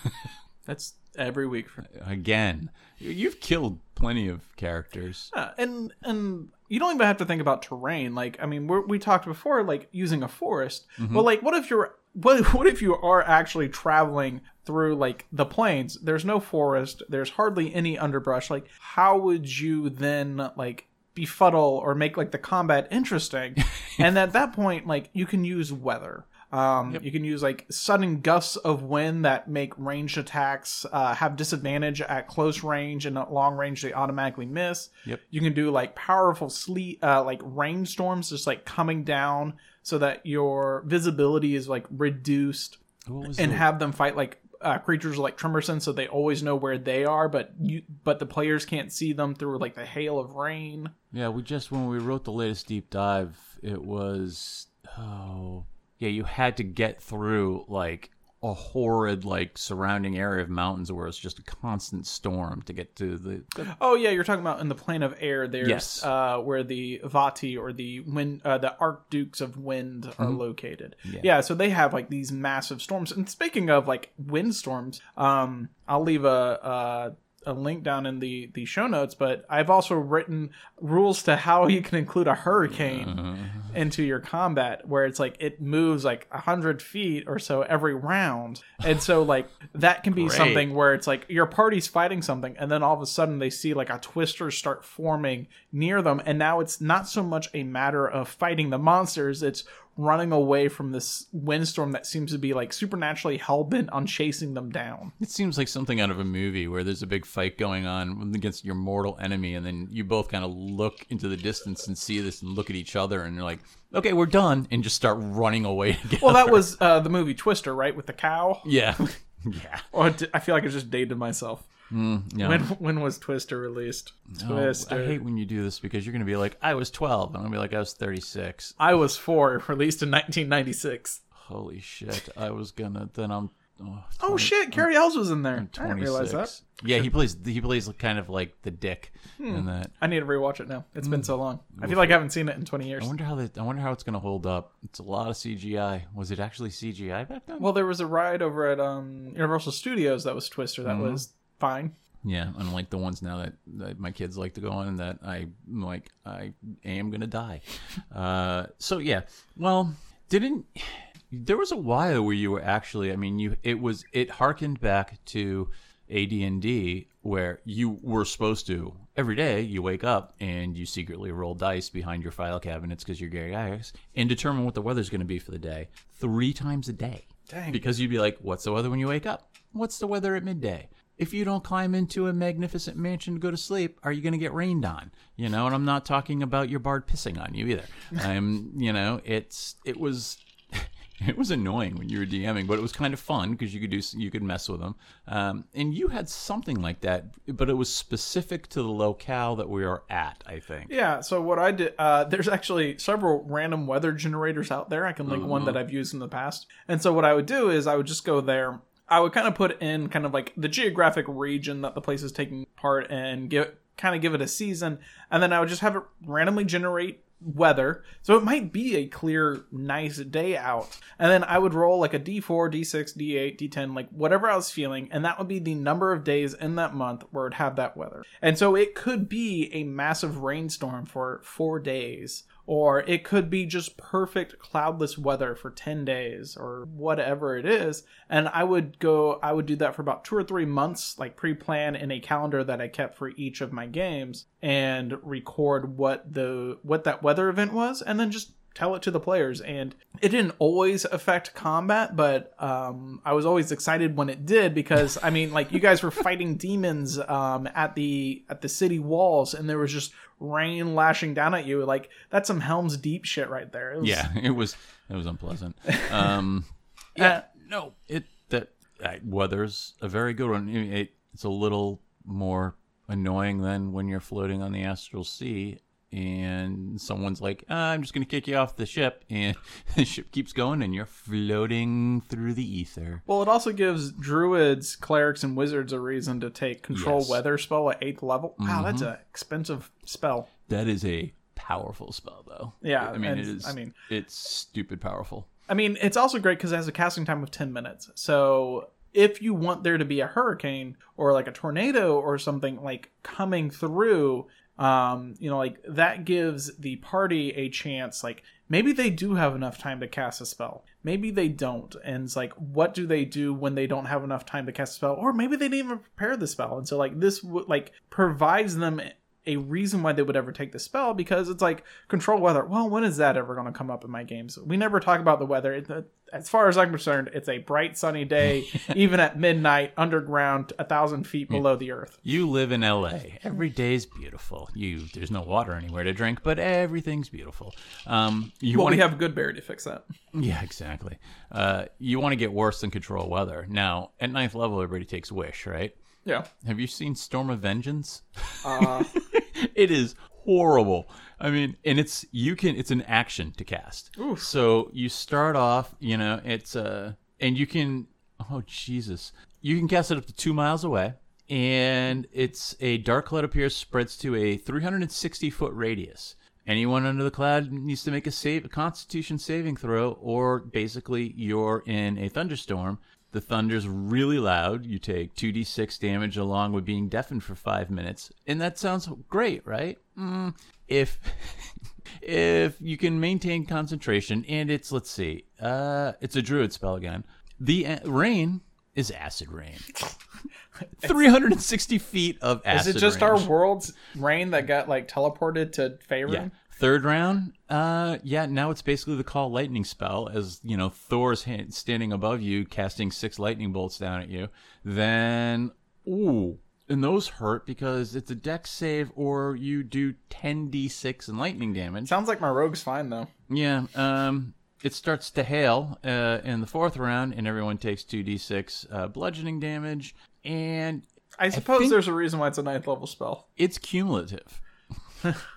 That's every week for Again, you've killed plenty of characters. Yeah, and and you don't even have to think about terrain. Like, I mean, we're, we talked before, like using a forest. Mm-hmm. Well, like, what if you're what what if you are actually traveling through like the plains? There's no forest. There's hardly any underbrush. Like, how would you then like befuddle or make like the combat interesting? and at that point, like, you can use weather. Um, You can use like sudden gusts of wind that make ranged attacks uh, have disadvantage at close range and at long range they automatically miss. Yep. You can do like powerful sleet, uh, like rainstorms, just like coming down so that your visibility is like reduced, and have them fight like uh, creatures like tremorsense, so they always know where they are, but you but the players can't see them through like the hail of rain. Yeah, we just when we wrote the latest deep dive, it was oh yeah, you had to get through like a horrid like surrounding area of mountains where it's just a constant storm to get to the, the Oh yeah, you're talking about in the plane of air. There's Yes. uh, where the Vaati or the wind, uh, the Archdukes of Wind are Mm-hmm. located. Yeah. so they have like these massive storms. And speaking of like windstorms, um, I'll leave a. a a link down in the the show notes, but I've also written rules to how you can include a hurricane Uh-huh. into your combat, where it's like it moves like a hundred feet or so every round, and so like that can be something where it's like your party's fighting something and then all of a sudden they see like a twister start forming near them. And now it's not so much a matter of fighting the monsters it's running away from this windstorm that seems to be like supernaturally hell-bent on chasing them down It seems like something out of a movie where there's a big fight going on against your mortal enemy, and then you both kind of look into the distance and see this and look at each other, and you're like, "Okay, we're done," and just start running away together. well that was uh, the movie twister right with the cow yeah, yeah. or i feel like i just dated myself No. when when was twister released Oh, twister I hate when you do this because you're going to be like, I was 12. I'm going to be like, I was 36. I was four released in 1996 holy shit! I was gonna. Then I'm. Oh, Oh 20 shit, Cary Elwes was in there. I'm didn't realize that. Yeah, he plays. He plays kind of like the dick Hmm. in that. I need to rewatch it now. It's been so long. I feel like I haven't seen it in 20 years. I wonder how I wonder how it's gonna hold up. It's a lot of CGI. Was it actually CGI back then? Well, there was a ride over at um, Universal Studios that was Twister that was fine. Yeah, unlike the ones now that, that my kids like to go on and that I like I am gonna die. Uh, so yeah, well, didn't there was a while where you were actually? I mean, you it was it harkened back to AD&D where you were supposed to every day you wake up and you secretly roll dice behind your file cabinets because you're Gary Gygax and determine what the weather's going to be for the day three times a day. Dang. Because you'd be like, what's the weather when you wake up? What's the weather at midday? If you don't climb into a magnificent mansion to go to sleep, are you going to get rained on? You know, and I'm not talking about your bard pissing on you either. I'm, you know, it's it was it was annoying when you were DMing, but it was kind of fun because you could do you could mess with them. Um, and you had something like that, but it was specific to the locale that we are at. I think. Yeah, so what I did, uh, there's actually several random weather generators out there. I can link one Mm-hmm. that I've used in the past. And so what I would do is I would just go there. I would kind of put in kind of like the geographic region that the place is taking part in, give kind of give it a season, and then I would just have it randomly generate weather. So it might be a clear, nice day out. And then I would roll like a D4, D6, D8, D10, like whatever I was feeling. And that would be the number of days in that month where it'd have that weather. And so it could be a massive rainstorm for four days. Or it could be just perfect cloudless weather for 10 days or whatever it is. And I would go, I would do that for about two or three months, like pre plan in a calendar that I kept for each of my games and record what the, what that weather event was and then just tell it to the players and it didn't always affect combat but um, i was always excited when it did because i mean like you guys were fighting demons um, at the at the city walls and there was just rain lashing down at you like that's some helms deep shit right there It was- Yeah, it was it was unpleasant. Um, yeah, no, it that uh, weather's a very good one. It- it's a little more annoying than when you're floating on the astral sea and someone's like, "Ah, "I'm just going to kick you off the ship," and the ship keeps going, and you're floating through the ether. well it also gives druids clerics and wizards a reason to take control Yes. weather spell at eighth level wow that's an expensive spell That is a powerful spell, though. Yeah, I mean, it is. I mean- it's stupid powerful. I mean, it's also great because it has a casting time of 10 minutes. So if you want there to be a hurricane or like a tornado or something like coming through, um, you know, like that gives the party a chance. Like maybe they do have enough time to cast a spell. Maybe they don't. And it's like, what do they do when they don't have enough time to cast a spell? Or maybe they didn't even prepare the spell. And so like this like provides them a reason why they would ever take the spell because it's like control weather. Well, when is that ever going to come up in my games? We never talk about the weather. It- As far as I'm concerned, it's a bright sunny day, even at midnight, underground, a thousand feet below the earth. You live in LA. Every day's beautiful. You there's no water anywhere to drink, but everything's beautiful. Um, you Well, want we have good Goodberry to fix that. yeah, exactly. Uh, you want to get worse than control weather. Now, at ninth level, everybody takes wish, right? Yeah. Have you seen Storm of Vengeance? Uh, it is horrible. I mean, and it's you can it's an action to cast. So you start off, you know, it's uh and you can oh Jesus. You can cast it up to two miles away. And it's a dark cloud appears spreads to a 360 foot radius. Anyone under the cloud needs to make a save a constitution saving throw, or basically you're in a thunderstorm. The thunder's really loud. You take 2d6 damage along with being deafened for five minutes. And that sounds great, right? Mm, if if you can maintain concentration, and it's let's see, uh, it's a druid spell again. The uh, rain is acid rain. 360 feet of acid. is it just range. our world's rain that got like teleported to Faerun? Yeah. Third round, uh, yeah. Now it's basically the call lightning spell, as you know, Thor's hand, standing above you, casting six lightning bolts down at you. Then, ooh, and those hurt because it's a dex save, or you do ten d6 in lightning damage. Sounds like my rogue's fine though. Yeah. Um, it starts to hail uh, in the fourth round, and everyone takes two d6 uh, bludgeoning damage, and I suppose think- there's a reason why it's a ninth level spell. it's cumulative.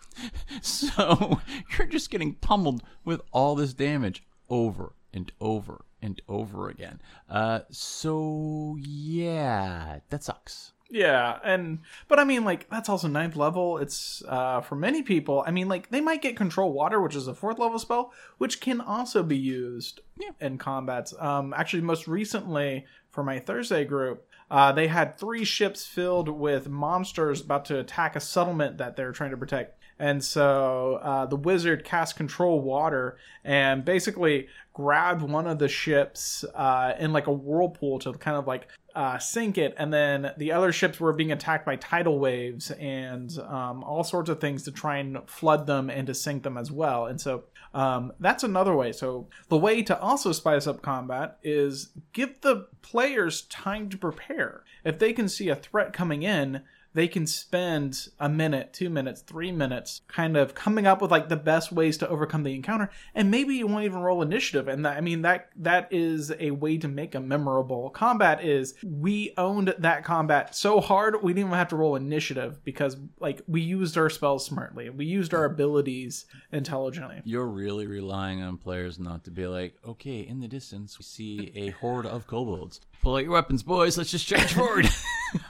so you're just getting pummeled with all this damage over and over and over again. Uh, so yeah, that sucks. Yeah, and but I mean, like that's also ninth level. It's uh, for many people. I mean, like they might get control water, which is a fourth level spell, which can also be used Yeah. in combats. Um, actually, most recently for my Thursday group, uh, they had three ships filled with monsters about to attack a settlement that they're trying to protect. And so uh, the wizard cast control water and basically grabbed one of the ships uh, in like a whirlpool to kind of like uh, sink it. And then the other ships were being attacked by tidal waves and um, all sorts of things to try and flood them and to sink them as well. And so um, that's another way. So the way to also spice up combat is give the players time to prepare. If they can see a threat coming in, they can spend a minute, two minutes, three minutes kind of coming up with like the best ways to overcome the encounter. And maybe you won't even roll initiative. And that, I mean, that, that is a way to make a memorable combat is we owned that combat so hard, we didn't even have to roll initiative because like we used our spells smartly. We used our abilities intelligently. You're really relying on players not to be like, okay, in the distance we see a horde of kobolds. Pull out your weapons, boys. Let's just charge forward.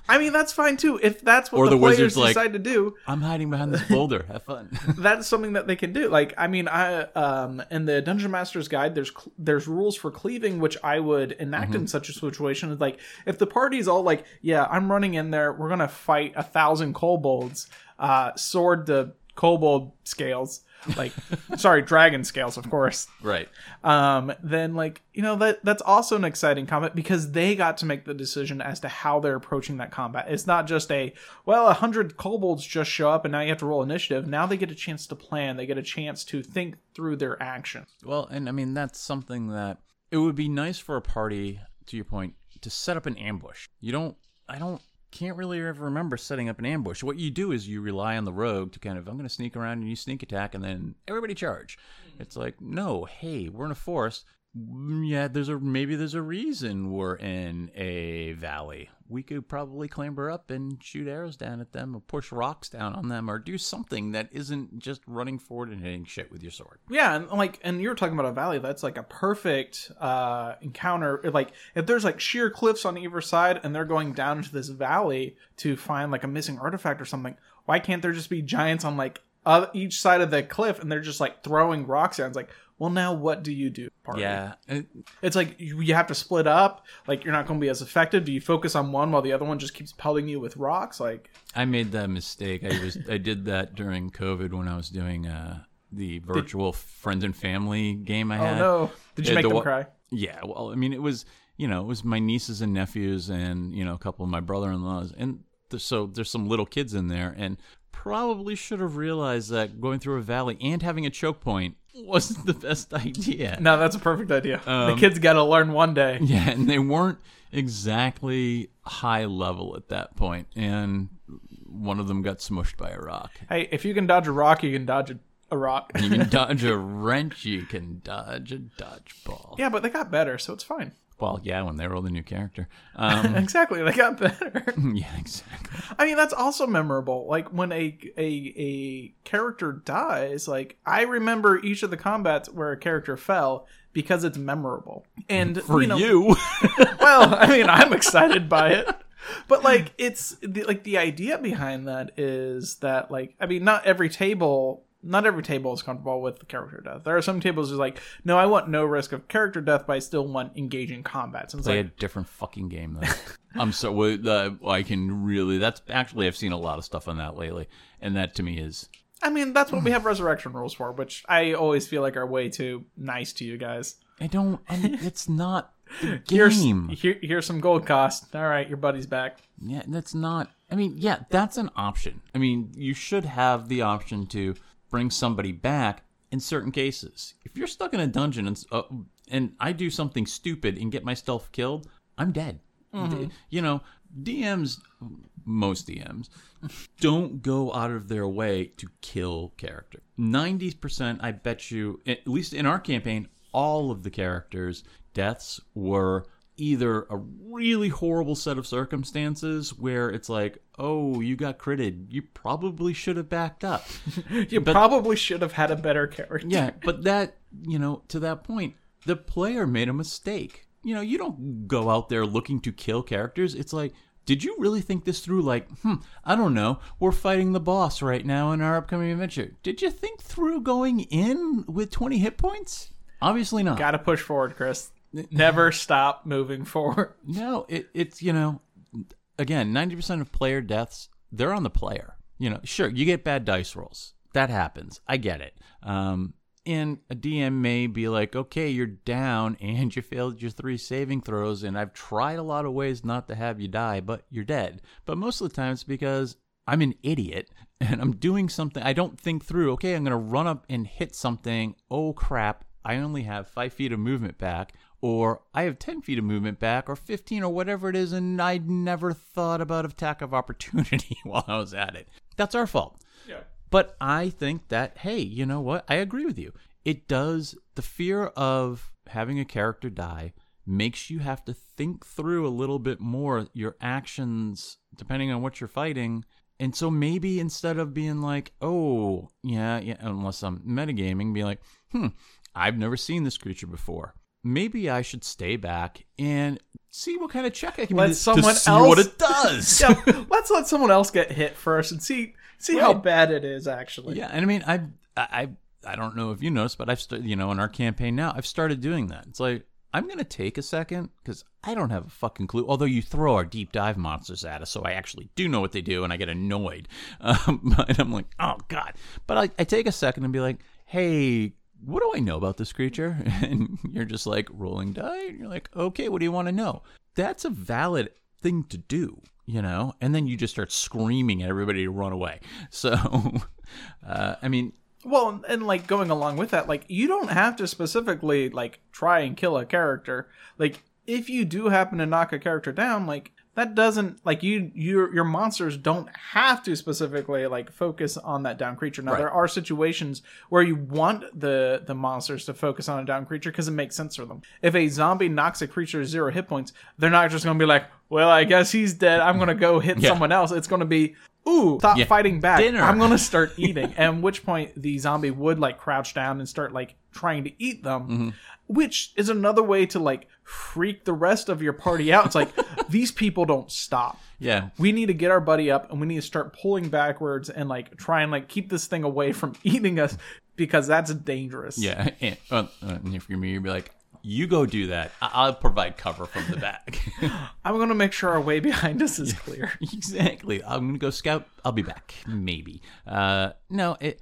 I mean, that's fine too. If that's what Or the, the players like- decide to do, I'm hiding behind this boulder. Have fun. that's something that they can do. Like, I mean, I um in the Dungeon Master's Guide, there's there's rules for cleaving, which I would enact in such a situation. It's like if the party's all like, yeah, I'm running in there, we're gonna fight a thousand kobolds, uh, sword the kobold scales, like, sorry, dragon scales, of course right. um, then like you know that that's also an exciting combat because they got to make the decision as to how they're approaching that combat. It's not just a well, a hundred kobolds just show up and now you have to roll initiative. Now they get a chance to plan. They get a chance to think through their action. Well, and I mean that's something that it would be nice for a party, to your point, to set up an ambush. You don't I don't can't really ever remember setting up an ambush. What you do is you rely on the rogue to kind of I'm going to sneak around and you sneak attack and then everybody charge. It's like, "No, hey, we're in a forest. Mm, Yeah, there's a maybe there's a reason we're in a valley. We could probably clamber up and shoot arrows down at them or push rocks down on them or do something that isn't just running forward and hitting shit with your sword. Yeah, and like, and you were talking about a valley. That's like a perfect uh, encounter. Like, if there's like sheer cliffs on either side, and they're going down into this valley to find like a missing artifact or something, why can't there just be giants on like uh, each side of the cliff, and they're just like throwing rocks down? It's like, well, now what do you do? Party? Yeah, it's like you, you have to split up. Like, you're not going to be as effective. Do you focus on one while the other one just keeps pelting you with rocks? Like, I made that mistake. I was I did that during COVID when I was doing uh, the virtual friends and family game I oh had. no, did you make the them cry? Yeah, well, I mean, it was you know it was my nieces and nephews and you know a couple of my brother-in-laws, and so there's some little kids in there, and probably should have realized that going through a valley and having a choke point wasn't the best idea. No, that's a perfect idea. the Um, kids got to learn one day. Yeah, and they weren't exactly high level at that point, and one of them got smushed by a rock. Hey, if you can dodge a rock, you can dodge a, a rock. You can dodge a wrench, you can dodge a dodgeball. yeah, but they got better, so it's fine. Well, yeah, when they roll the new character. Um, Exactly, they got better. yeah, exactly. I mean, that's also memorable. Like when a a a character dies, like I remember each of the combats where a character fell because it's memorable. And For you, you, well, I mean, I'm excited by it. But like it's the, like the idea behind that is that like I mean not every table not every table is comfortable with character death. There are some tables who's like, no, I want no risk of character death, but I still want engaging combat. So it's play like, a different fucking game though. I'm so uh, I can really. That's actually I've seen a lot of stuff on that lately, and that to me is I mean, that's what we have resurrection rules for, which I always feel like are way too nice to you guys. I don't, and it's not the Here's game. here, here's some gold cost. All right, your buddy's back. Yeah, that's not. I mean, yeah, that's an option. I mean, you should have the option to bring somebody back in certain cases. If you're stuck in a dungeon and uh, and I do something stupid and get myself killed, I'm dead. D- you know, DMs, most DMs, don't go out of their way to kill character. 90%, I bet you, at least in our campaign, all of the characters' deaths were either a really horrible set of circumstances where it's like, oh, you got critted. You probably should have backed up. You probably should have had a better character. Yeah, but that, you know, to that point, the player made a mistake. You know, you don't go out there looking to kill characters. It's like, did you really think this through? Like, hmm, I don't know. We're fighting the boss right now in our upcoming adventure. Did you think through going in with 20 hit points? Obviously not. Gotta push forward, Chris. Never stop moving forward. No, it, it's, you know, again, 90% of player deaths, they're on the player. You know, sure, you get bad dice rolls. That happens. I get it. Um, and a DM may be like, okay, you're down and you failed your three saving throws, and I've tried a lot of ways not to have you die, but you're dead. But most of the time it's because I'm an idiot and I'm doing something I don't think through. Okay, I'm going to run up and hit something. Oh, crap. I only have five feet of movement back, or I have 10 feet of movement back, or 15, or whatever it is, and I'd never thought about attack of opportunity while I was at it. That's our fault. Yeah. But I think that, hey, you know what? I agree with you. It does, the fear of having a character die makes you have to think through a little bit more your actions depending on what you're fighting. And so maybe instead of being like, oh, yeah, yeah, unless I'm metagaming, be like, hmm, I've never seen this creature before. Maybe I should stay back and see what kind of check I can Let someone else- what it does. yeah, let's let someone else get hit first and see see how bad it is actually. Yeah, and I mean, I, I, I don't know if you noticed, but I've started, you know, in our campaign now, I've started doing that. It's like I'm gonna take a second because I don't have a fucking clue. Although you throw our deep dive monsters at us, so I actually do know what they do, and I get annoyed. Um, and I'm like, oh god. But I, I take a second and be like, hey. What do I know about this creature? And you're just like rolling die. And you're like, okay, what do you want to know? That's a valid thing to do, you know? And then you just start screaming at everybody to run away. So, uh, I mean, Well, and like going along with that, like you don't have to specifically like try and kill a character. Like if you do happen to knock a character down, like that doesn't like you your your monsters don't have to specifically like focus on that down creature. Now Right. there are situations where you want the the monsters to focus on a down creature because it makes sense for them. If a zombie knocks a creature to zero hit points, they're not just going to be like, "Well, I guess he's dead. I'm going to go hit Yeah. someone else." It's going to be, "Ooh, stop Yeah. fighting back. Dinner." I'm going to start eating." At which point the zombie would like crouch down and start like trying to eat them, Mm-hmm. which is another way to like freak the rest of your party out. It's like these people don't stop. yeah, We need to get our buddy up and we need to start pulling backwards and like try and like keep this thing away from eating us because that's dangerous. yeah. And, uh, uh, and if you're me, you'd be like, you go do that. I- I'll provide cover from the back. I'm going to make sure our way behind us is clear. exactly. I'm gonna go scout. I'll be back. Maybe. Uh, no. It.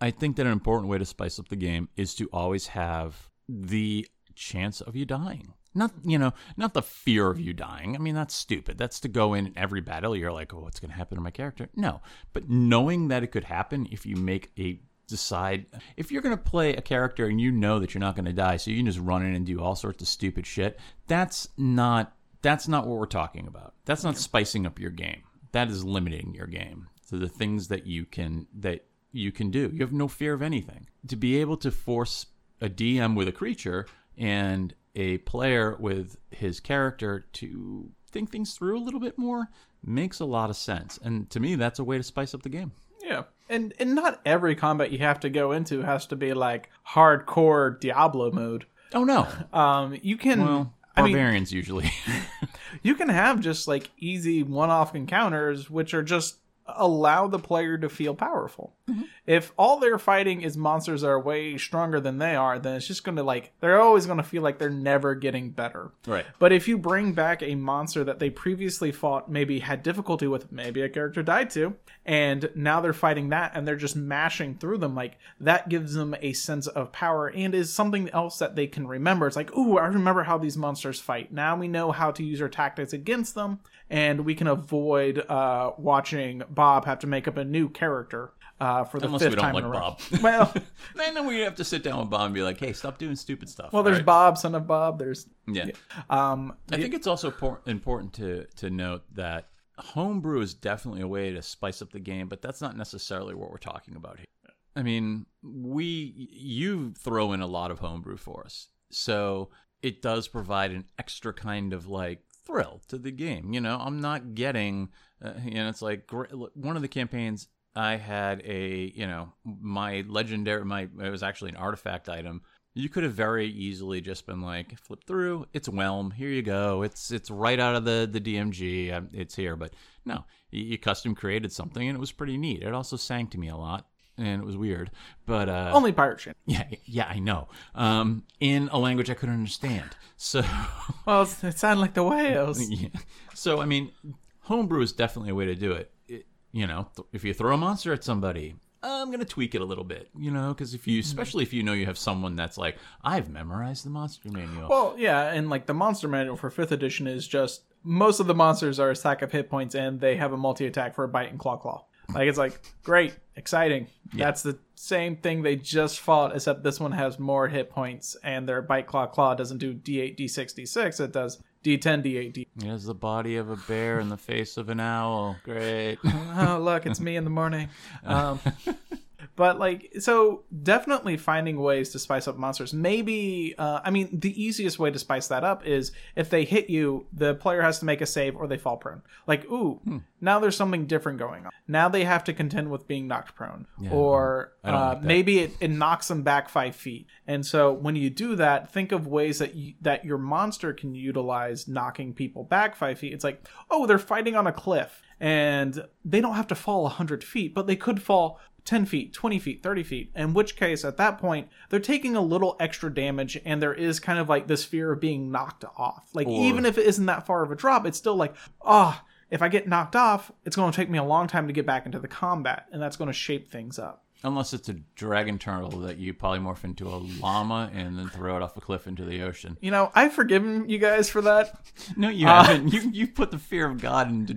I think that an important way to spice up the game is to always have the chance of you dying. Not you know, not the fear of you dying. I mean, that's stupid. That's to go in every battle. You're like, oh, what's gonna happen to my character? No, but knowing that it could happen if you make a decide. If you're going to play a character and you know that you're not going to die so you can just run in and do all sorts of stupid shit that's not that's not what we're talking about. That's not spicing up your game. That is limiting your game to the things that you can that you can do. You have no fear of anything. To be able to force a dm with a creature and a player with his character to think things through a little bit more makes a lot of sense. And to me that's a way to spice up the game Yeah. And and not every combat you have to go into has to be like hardcore Diablo mode. oh no Um you can well I mean barbarians usually you can have just like easy one-off encounters which are just allow the player to feel powerful. If all they're fighting is monsters that are way stronger than they are, then it's just going to like they're always going to feel like they're never getting better. Right. But if you bring back a monster that they previously fought, maybe had difficulty with, maybe a character died to, and now they're fighting that and they're just mashing through them, like that gives them a sense of power and is something else that they can remember. It's like, ooh, I remember how these monsters fight. Now we know how to use our tactics against them, and we can avoid uh, watching Bob have to make up a new character. Uh, for the Unless fifth we don't time like in a row. Bob. well, then we have to sit down with Bob and be like, "Hey, stop doing stupid stuff." well, there's right? Bob, son of Bob. There's Yeah. um, I think it's also por- important to to note that homebrew is definitely a way to spice up the game, but that's not necessarily what we're talking about here. I mean, we you throw in a lot of homebrew for us, so it does provide an extra kind of like thrill to the game. You know, I'm not getting, uh, you know, it's like one of the campaigns I had a, you know, my legendary, my it was actually an artifact item You could have very easily just been like, flip through. It's Whelm. Here you go. It's it's right out of the the DMG. Um, It's here. But no, you, you custom created something, and it was pretty neat. It also sang to me a lot, and it was weird. But uh, Only pirate shit. yeah, yeah, I know. Um, in a language I couldn't understand. So. Well, it sounded like the whales. Yeah. So I mean, homebrew is definitely a way to do it. You know, th- if you throw a monster at somebody, I'm gonna tweak it a little bit. You know, because if you, mm-hmm. especially if you know you have someone that's like, I've memorized the monster manual. Well, yeah, and like the monster manual for fifth edition is just most of the monsters are a stack of hit points and they have a multi attack for a bite and claw claw. Like it's like great, exciting. That's the same thing they just fought, except this one has more hit points and their bite claw claw doesn't do D8, D6, D6. It does D10, D8, D. It has the body of a bear and the face of an owl. Great. oh look it's me in the morning um, but like so definitely finding ways to spice up monsters. Maybe uh, i mean the easiest way to spice that up is if they hit you the player has to make a save or they fall prone. Like ooh now there's something different going on. Now they have to contend with being knocked prone. Or uh, maybe it, it knocks them back five feet. And so when you do that think of ways that you, that your monster can utilize knocking people back five feet. It's like oh they're fighting on a cliff and they don't have to fall 100 feet but they could fall 10 feet 20 feet 30 feet in which case at that point they're taking a little extra damage and there is kind of like this fear of being knocked off. Like Or- even if it isn't that far of a drop it's still like ah if i get knocked off it's going to take me a long time to get back into the combat and that's going to shape things up Unless it's a dragon turtle that you polymorph into a llama and then throw it off a cliff into the ocean. you know i've forgiven you guys for that No, you haven't. You you put the fear of God into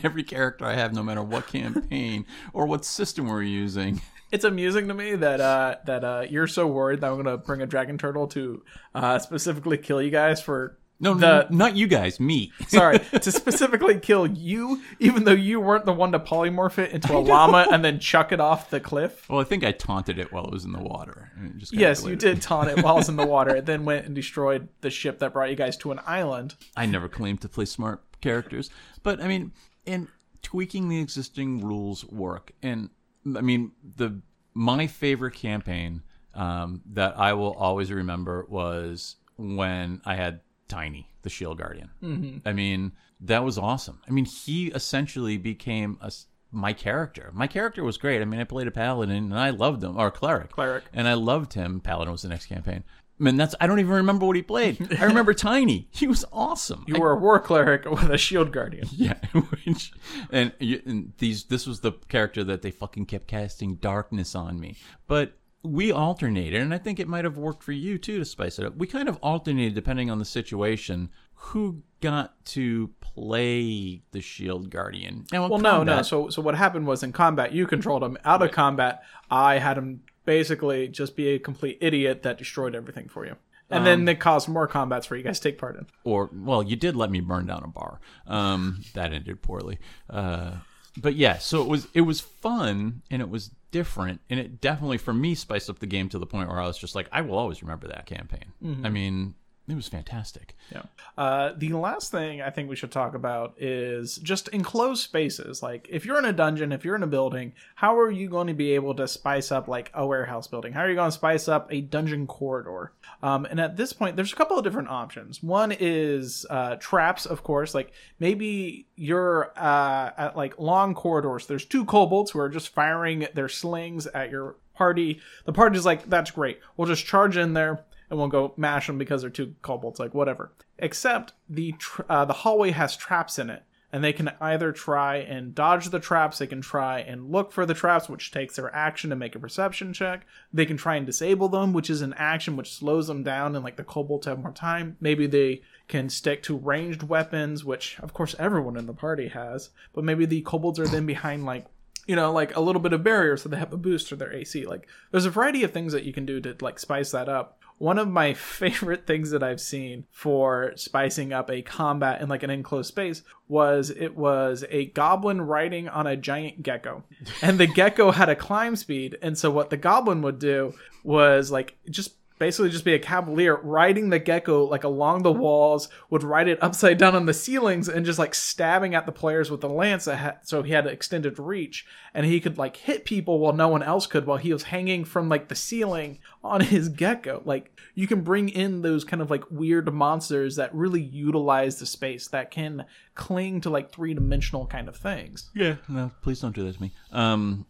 every character I have, no matter what campaign or what system we're using. it's amusing to me that uh that uh you're so worried that i'm going to bring a dragon turtle to uh specifically kill you guys for No, The- n- not you guys, me. sorry, to specifically kill you, even though you weren't the one to polymorph it into a llama and then chuck it off the cliff. Well, I think I taunted it while it was in the water. and it just Yes, you did taunt it while it was in the water. It then went and destroyed the ship that brought you guys to an island. I never claimed to play smart characters, but I mean, and tweaking the existing rules work. And I mean, the my favorite campaign um, that I will always remember was when I had Tiny, the Shield Guardian. Mm-hmm. I mean, that was awesome. I mean, he essentially became a my character. My character was great. I mean, I played a paladin and I loved him, or cleric. Cleric. And I loved him. Paladin was the next campaign. I mean, that's I don't even remember what he played. I remember Tiny. He was awesome. You were a war cleric with a shield guardian. Yeah, which, and, and these this was the character that they fucking kept casting darkness on me. But we alternated, and I think it might have worked for you too to spice it up. We kind of alternated depending on the situation. Who got to play the Shield Guardian? Now, Well, no, no. So, so what happened was in combat, you controlled him. Out of combat, I had him basically just be a complete idiot that destroyed everything for you. And then it caused more combats for you guys to take part in. or well, you did let me burn down a bar. Um, that ended poorly. Uh, but yeah, so it was it was fun and it was different, and it definitely for me spiced up the game to the point where I was just like, I will always remember that campaign. Mm-hmm. I mean, it was fantastic. Yeah. Uh, the last thing I think we should talk about is just enclosed spaces. Like, if you're in a dungeon, if you're in a building, how are you going to be able to spice up like a warehouse building? How are you going to spice up a dungeon corridor? Um, and at this point, there's a couple of different options. One is uh, traps, of course. Like maybe you're uh, at like long corridors. There's two kobolds who are just firing their slings at your party. The party's like, that's great. We'll just charge in there and won't go mash them because they're two kobolds, like whatever. Except the tr- uh, the hallway has traps in it, and they can either try and dodge the traps, they can try and look for the traps, which takes their action to make a perception check. They can try and disable them, which is an action which slows them down, and like the kobolds have more time. Maybe they can stick to ranged weapons, which of course everyone in the party has, but maybe the kobolds are then behind like you know, like a little bit of barrier so they have a boost to their AC. Like there's a variety of things that you can do to like spice that up. One of my favorite things that I've seen for spicing up a combat in like an enclosed space was it was a goblin riding on a giant gecko. And the gecko had a climb speed, and so what the goblin would do was like just basically just be a cavalier riding the gecko like along the walls, would ride it upside down on the ceilings and just like stabbing at the players with the lance. So he had extended reach, and he could like hit people while no one else could, while he was hanging from like the ceiling on his gecko. Like you can bring in those kind of like weird monsters that really utilize the space that can cling to like three dimensional kind of things. Yeah, no, please don't do that to me. Um,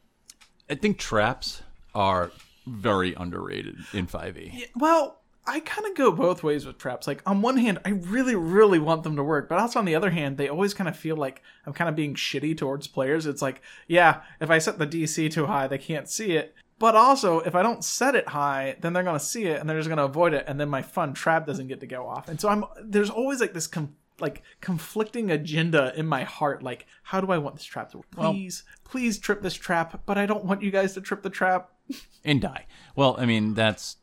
I think traps are very underrated in E. 5e. Well, I kind of go both ways with traps. Like on one hand, I really, really want them to work, but also on the other hand, they always kind of feel like I'm kind of being shitty towards players. It's like, yeah, if I set the DC too high, they can't see it. But also, if I don't set it high, then they're gonna see it and they're just gonna avoid it, and then my fun trap doesn't get to go off. And so I'm there's always like this com- like conflicting agenda in my heart. Like, how do I want this trap to work? Please, please trip this trap, but I don't want you guys to trip the trap. And die. Well, I mean that's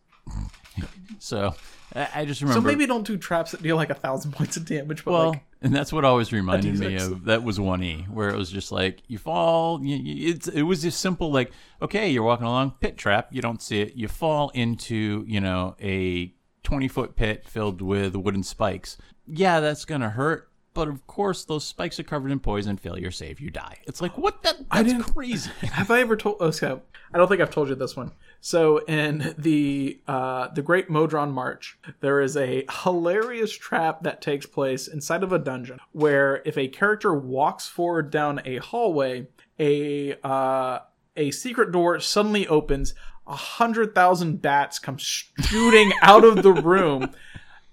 so. I just remember. So maybe don't do traps that deal like a thousand points of damage, but well, like and that's what always reminded me of that was one e where it was just like you fall. You, you, it's it was just simple like okay, you're walking along pit trap, you don't see it, you fall into you know a twenty foot pit filled with wooden spikes. Yeah, that's gonna hurt. But of course, those spikes are covered in poison. Failure save, you die. It's like what? That that's didn't- crazy. Have I ever told? Oh, so I don't think I've told you this one. So in the uh, the Great Modron March, there is a hilarious trap that takes place inside of a dungeon where if a character walks forward down a hallway, a uh, a secret door suddenly opens. A hundred thousand bats come shooting out of the room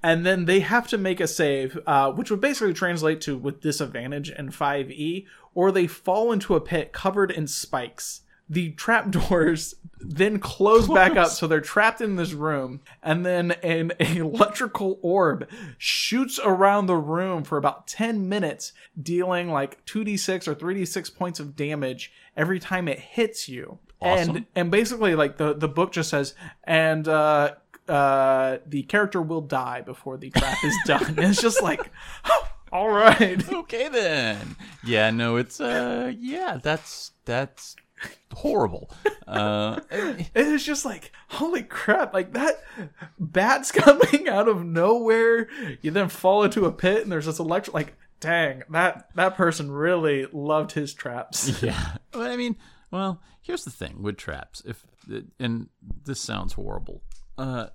and then they have to make a save, uh, which would basically translate to with disadvantage in 5e, or they fall into a pit covered in spikes. The trapdoors then close back up, so they're trapped in this room, and then an electrical orb shoots around the room for about 10 minutes, dealing like 2d6 or 3d6 points of damage every time it hits you. Awesome. And and basically like the the book just says and uh uh the character will die before the trap is done. It's just like all right. okay then. Yeah, no, it's uh, yeah, that's that's horrible. Uh, It's just like holy crap, like that bats coming out of nowhere. You then fall into a pit and there's this electric like dang, that that person really loved his traps. yeah, but I mean, well, here's the thing with traps. If and this sounds horrible, uh,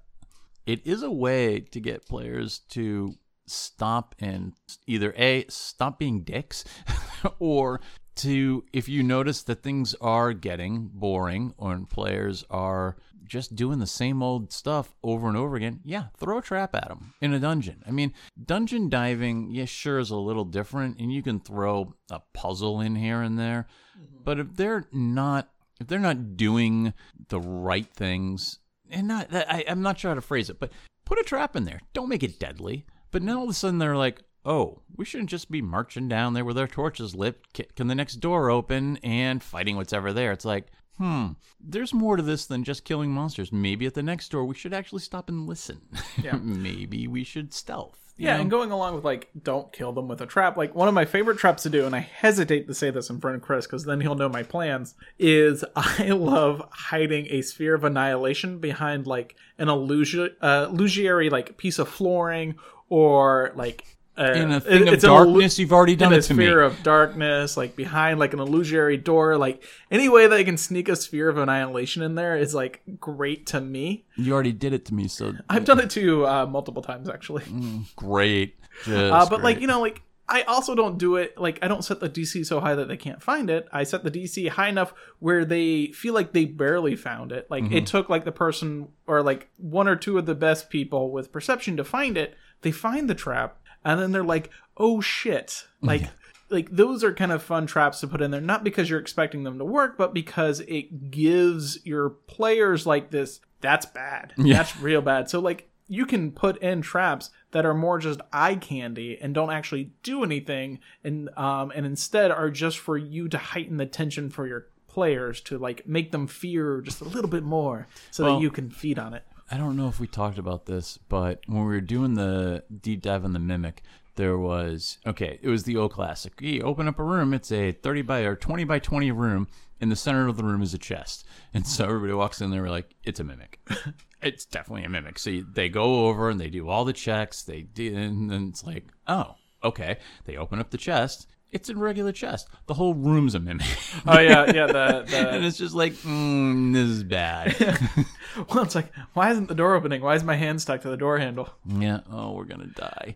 it is a way to get players to stop and either a stop being dicks, or to if you notice that things are getting boring or players are just doing the same old stuff over and over again, yeah, throw a trap at them in a dungeon. I mean, dungeon diving, yeah, sure is a little different, and you can throw a puzzle in here and there, mm-hmm. but if they're not if they're not doing the right things, and not I, I'm not sure how to phrase it, but put a trap in there. Don't make it deadly. But now all of a sudden they're like, oh, we shouldn't just be marching down there with our torches lit, kicking the next door open, and fighting what's ever there. It's like, hmm, there's more to this than just killing monsters. Maybe at the next door we should actually stop and listen. Yeah. Maybe we should stealth. Yeah, know? and going along with like, don't kill them with a trap. Like one of my favorite traps to do, and I hesitate to say this in front of Chris because then he'll know my plans. Is I love hiding a sphere of annihilation behind like an illusion, uh, illusory like piece of flooring or like uh, in a it- thing of an illu- darkness, you've already done in a it to me. sphere of darkness, like behind like an illusory door, like any way they can sneak a sphere of annihilation in there is like great to me. you already did it to me, so I've done it to you uh, multiple times actually. great. Just Uh, but like you know, like I also don't do it like I don't set the DC so high that they can't find it. I set the DC high enough where they feel like they barely found it. Like Mm-hmm. it took like the person or like one or two of the best people with perception to find it. They find the trap and then they're like, "Oh shit!" Like. Like those are kind of fun traps to put in there, not because you're expecting them to work, but because it gives your players like this. That's bad. That's real bad. So like you can put in traps that are more just eye candy and don't actually do anything and um and instead are just for you to heighten the tension for your players to like make them fear just a little bit more so Well- that you can feed on it. I don't know if we talked about this, but when we were doing the deep dive on the mimic, There was okay. It was the old classic. You open up a room. It's a thirty by or twenty by twenty room. In the center of the room is a chest, and so everybody walks in there we're like, "It's a mimic." it's definitely a mimic. So you, they go over and they do all the checks. They do, and then it's like, "Oh, okay." They open up the chest. It's a regular chest. The whole room's a mimic. Oh yeah, yeah. The, and it's just like, mm, this is bad. well, it's like, why isn't the door opening? Why is my hand stuck to the door handle? Yeah. Oh, we're gonna die.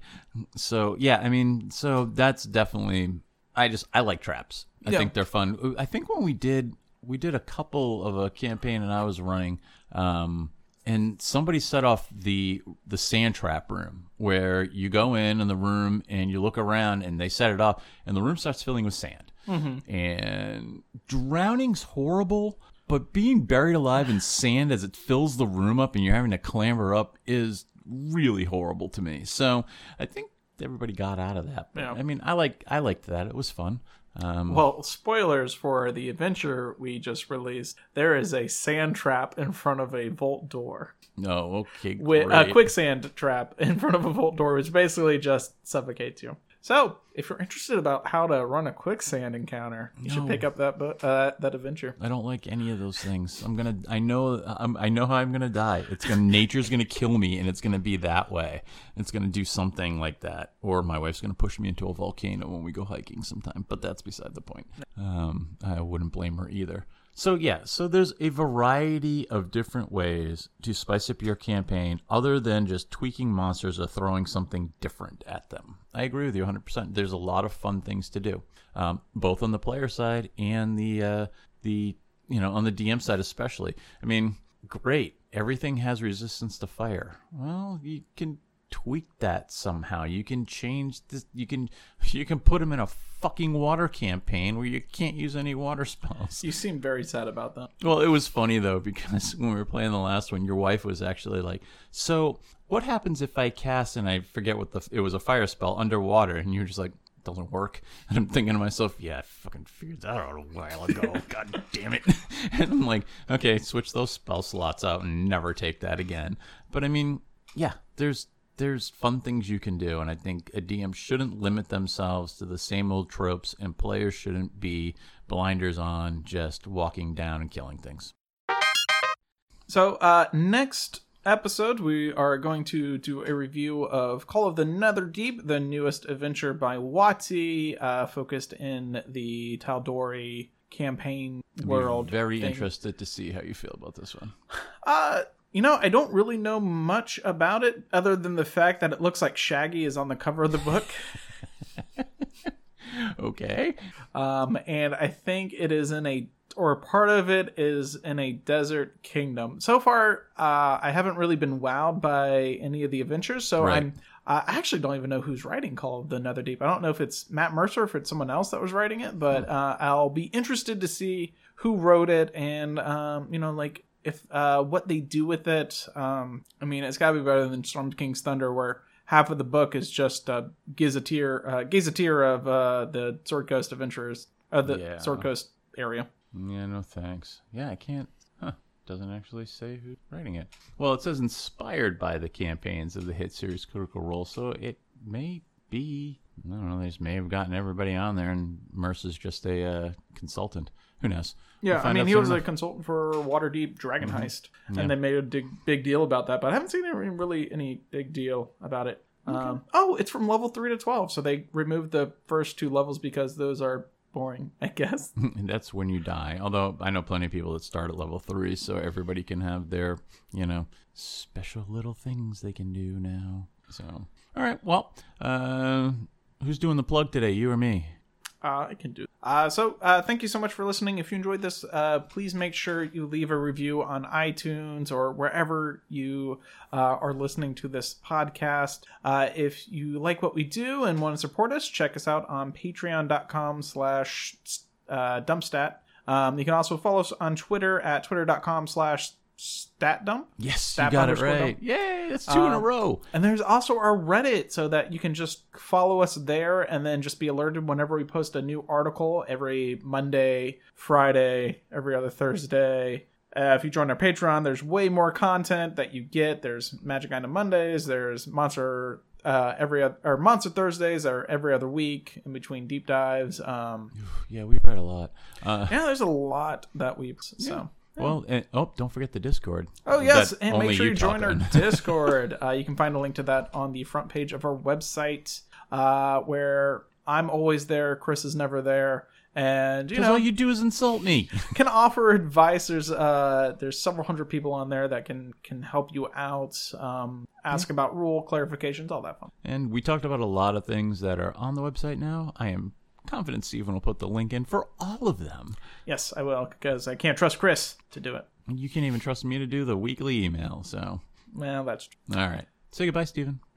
So yeah, I mean, so that's definitely. I just I like traps. I Yeah. think they're fun. I think when we did we did a couple of a campaign and I was running, um, and somebody set off the the sand trap room where you go in in the room and you look around and they set it up and the room starts filling with sand. Mm-hmm. And drowning's horrible, but being buried alive in sand as it fills the room up and you're having to clamber up is really horrible to me. So I think everybody got out of that. But, Yeah. I mean, I like I liked that. It was fun. Um, Well, spoilers for the adventure we just released. There is a sand trap in front of a vault door. no, okay, With a quicksand trap in front of a vault door, which basically just suffocates you. So, if you're interested about how to run a quicksand encounter, you should pick up that bu- uh, that adventure. I don't like any of those things. I'm gonna. I know. I'm, I know how I'm gonna die. It's gonna. nature's gonna kill me, and it's gonna be that way. It's gonna do something like that, or my wife's gonna push me into a volcano when we go hiking sometime. But that's beside the point. Um, I wouldn't blame her either. So yeah. So there's a variety of different ways to spice up your campaign, other than just tweaking monsters or throwing something different at them. I agree with you 100%. There's a lot of fun things to do, um, both on the player side and the uh, the you know on the DM side especially. I mean, great, everything has resistance to fire. Well, you can tweak that somehow. You can change this. You can you can put them in a fucking water campaign where you can't use any water spells. You seem very sad about that. Well, it was funny though because when we were playing the last one, your wife was actually like, "So, what happens if I cast and I forget what the it was a fire spell underwater?" And you were just like, "Doesn't work." And I'm thinking to myself, "Yeah, I fucking figured that out a while ago. God damn it!" And I'm like, "Okay, switch those spell slots out and never take that again." But I mean, yeah, there's there's fun things you can do, and I think a DM shouldn't limit themselves to the same old tropes, and players shouldn't be blinders on, just walking down and killing things. So, uh, next episode, we are going to do a review of Call of the Netherdeep, the newest adventure by Vaati, uh, focused in the Tal'Dorei campaign world. Very thing. interested to see how you feel about this one. Uh, you know, I don't really know much about it other than the fact that it looks like Shaggy is on the cover of the book. Okay. Um, and I think it is in a, or part of it is in a desert kingdom. So far, uh, I haven't really been wowed by any of the adventures. So Right. I'm, I actually don't even know who's writing Call of the Netherdeep. I don't know if it's Matt Mercer, or if it's someone else that was writing it, but uh, I'll be interested to see who wrote it and, um, you know, like if uh, what they do with it. Um, I mean, it's got to be better than Storm King's Thunder, where half of the book is just uh, gazetteer, uh, gazetteer of uh, the Sword Coast adventurers, uh, the Yeah. Sword Coast area. Yeah, no thanks. Yeah, I can't. Huh. Doesn't actually say who's writing it. Well, it says inspired by the campaigns of the hit series Critical Role, so it may be. I don't know. They just may have gotten everybody on there, and Mercer's just a uh, consultant. Who knows? We'll Yeah, I mean, he was a consultant for Waterdeep Dragon Heist, Yeah. and they made a big, big deal about that. But I haven't seen any, really any big deal about it. Um, oh, it's from level three to twelve, so they removed the first two levels because those are boring. I guess. That's when you die. Although I know plenty of people that start at level three, so everybody can have their, you know, special little things they can do now. So, all right. Well, uh, who's doing the plug today? You or me? Uh, I can do. Uh, so, uh, thank you so much for listening. If you enjoyed this, uh, please make sure you leave a review on iTunes or wherever you uh, are listening to this podcast. Uh, if you like what we do and want to support us, check us out on patreon.com slash uh, dumpstat. Um, you can also follow us on Twitter at twitter.com slash statdump. Yes, Stat you got it right. dump. Yay! That's two in a Um, row. And there's also our Reddit so that you can just follow us there and then just be alerted whenever we post a new article every Monday, Friday, every other Thursday. Uh, if you join our Patreon, there's way more content that you get. There's Magic Item Mondays, there's Monster uh, every other, or Monster Thursdays are every other week in between deep dives. Um, Yeah, we read a lot. Uh, yeah, there's a lot that we so. Well, and, oh, don't forget the Discord. Oh yes, that and make sure you join our. Discord. uh, you can find a link to that on the front page of our website, uh, where I'm always there. Chris is never there, and you know all you do is insult me. can offer advice. There's uh, there's several hundred people on there that can can help you out. Um, ask about rule clarifications, all that fun. And we talked about a lot of things that are on the website now. I am confident Stephen will put the link in for all of them. Yes, I will because I can't trust Chris to do it. You can't even trust me to do the weekly email. So, Well, that's true. all right. Say goodbye, Stephen.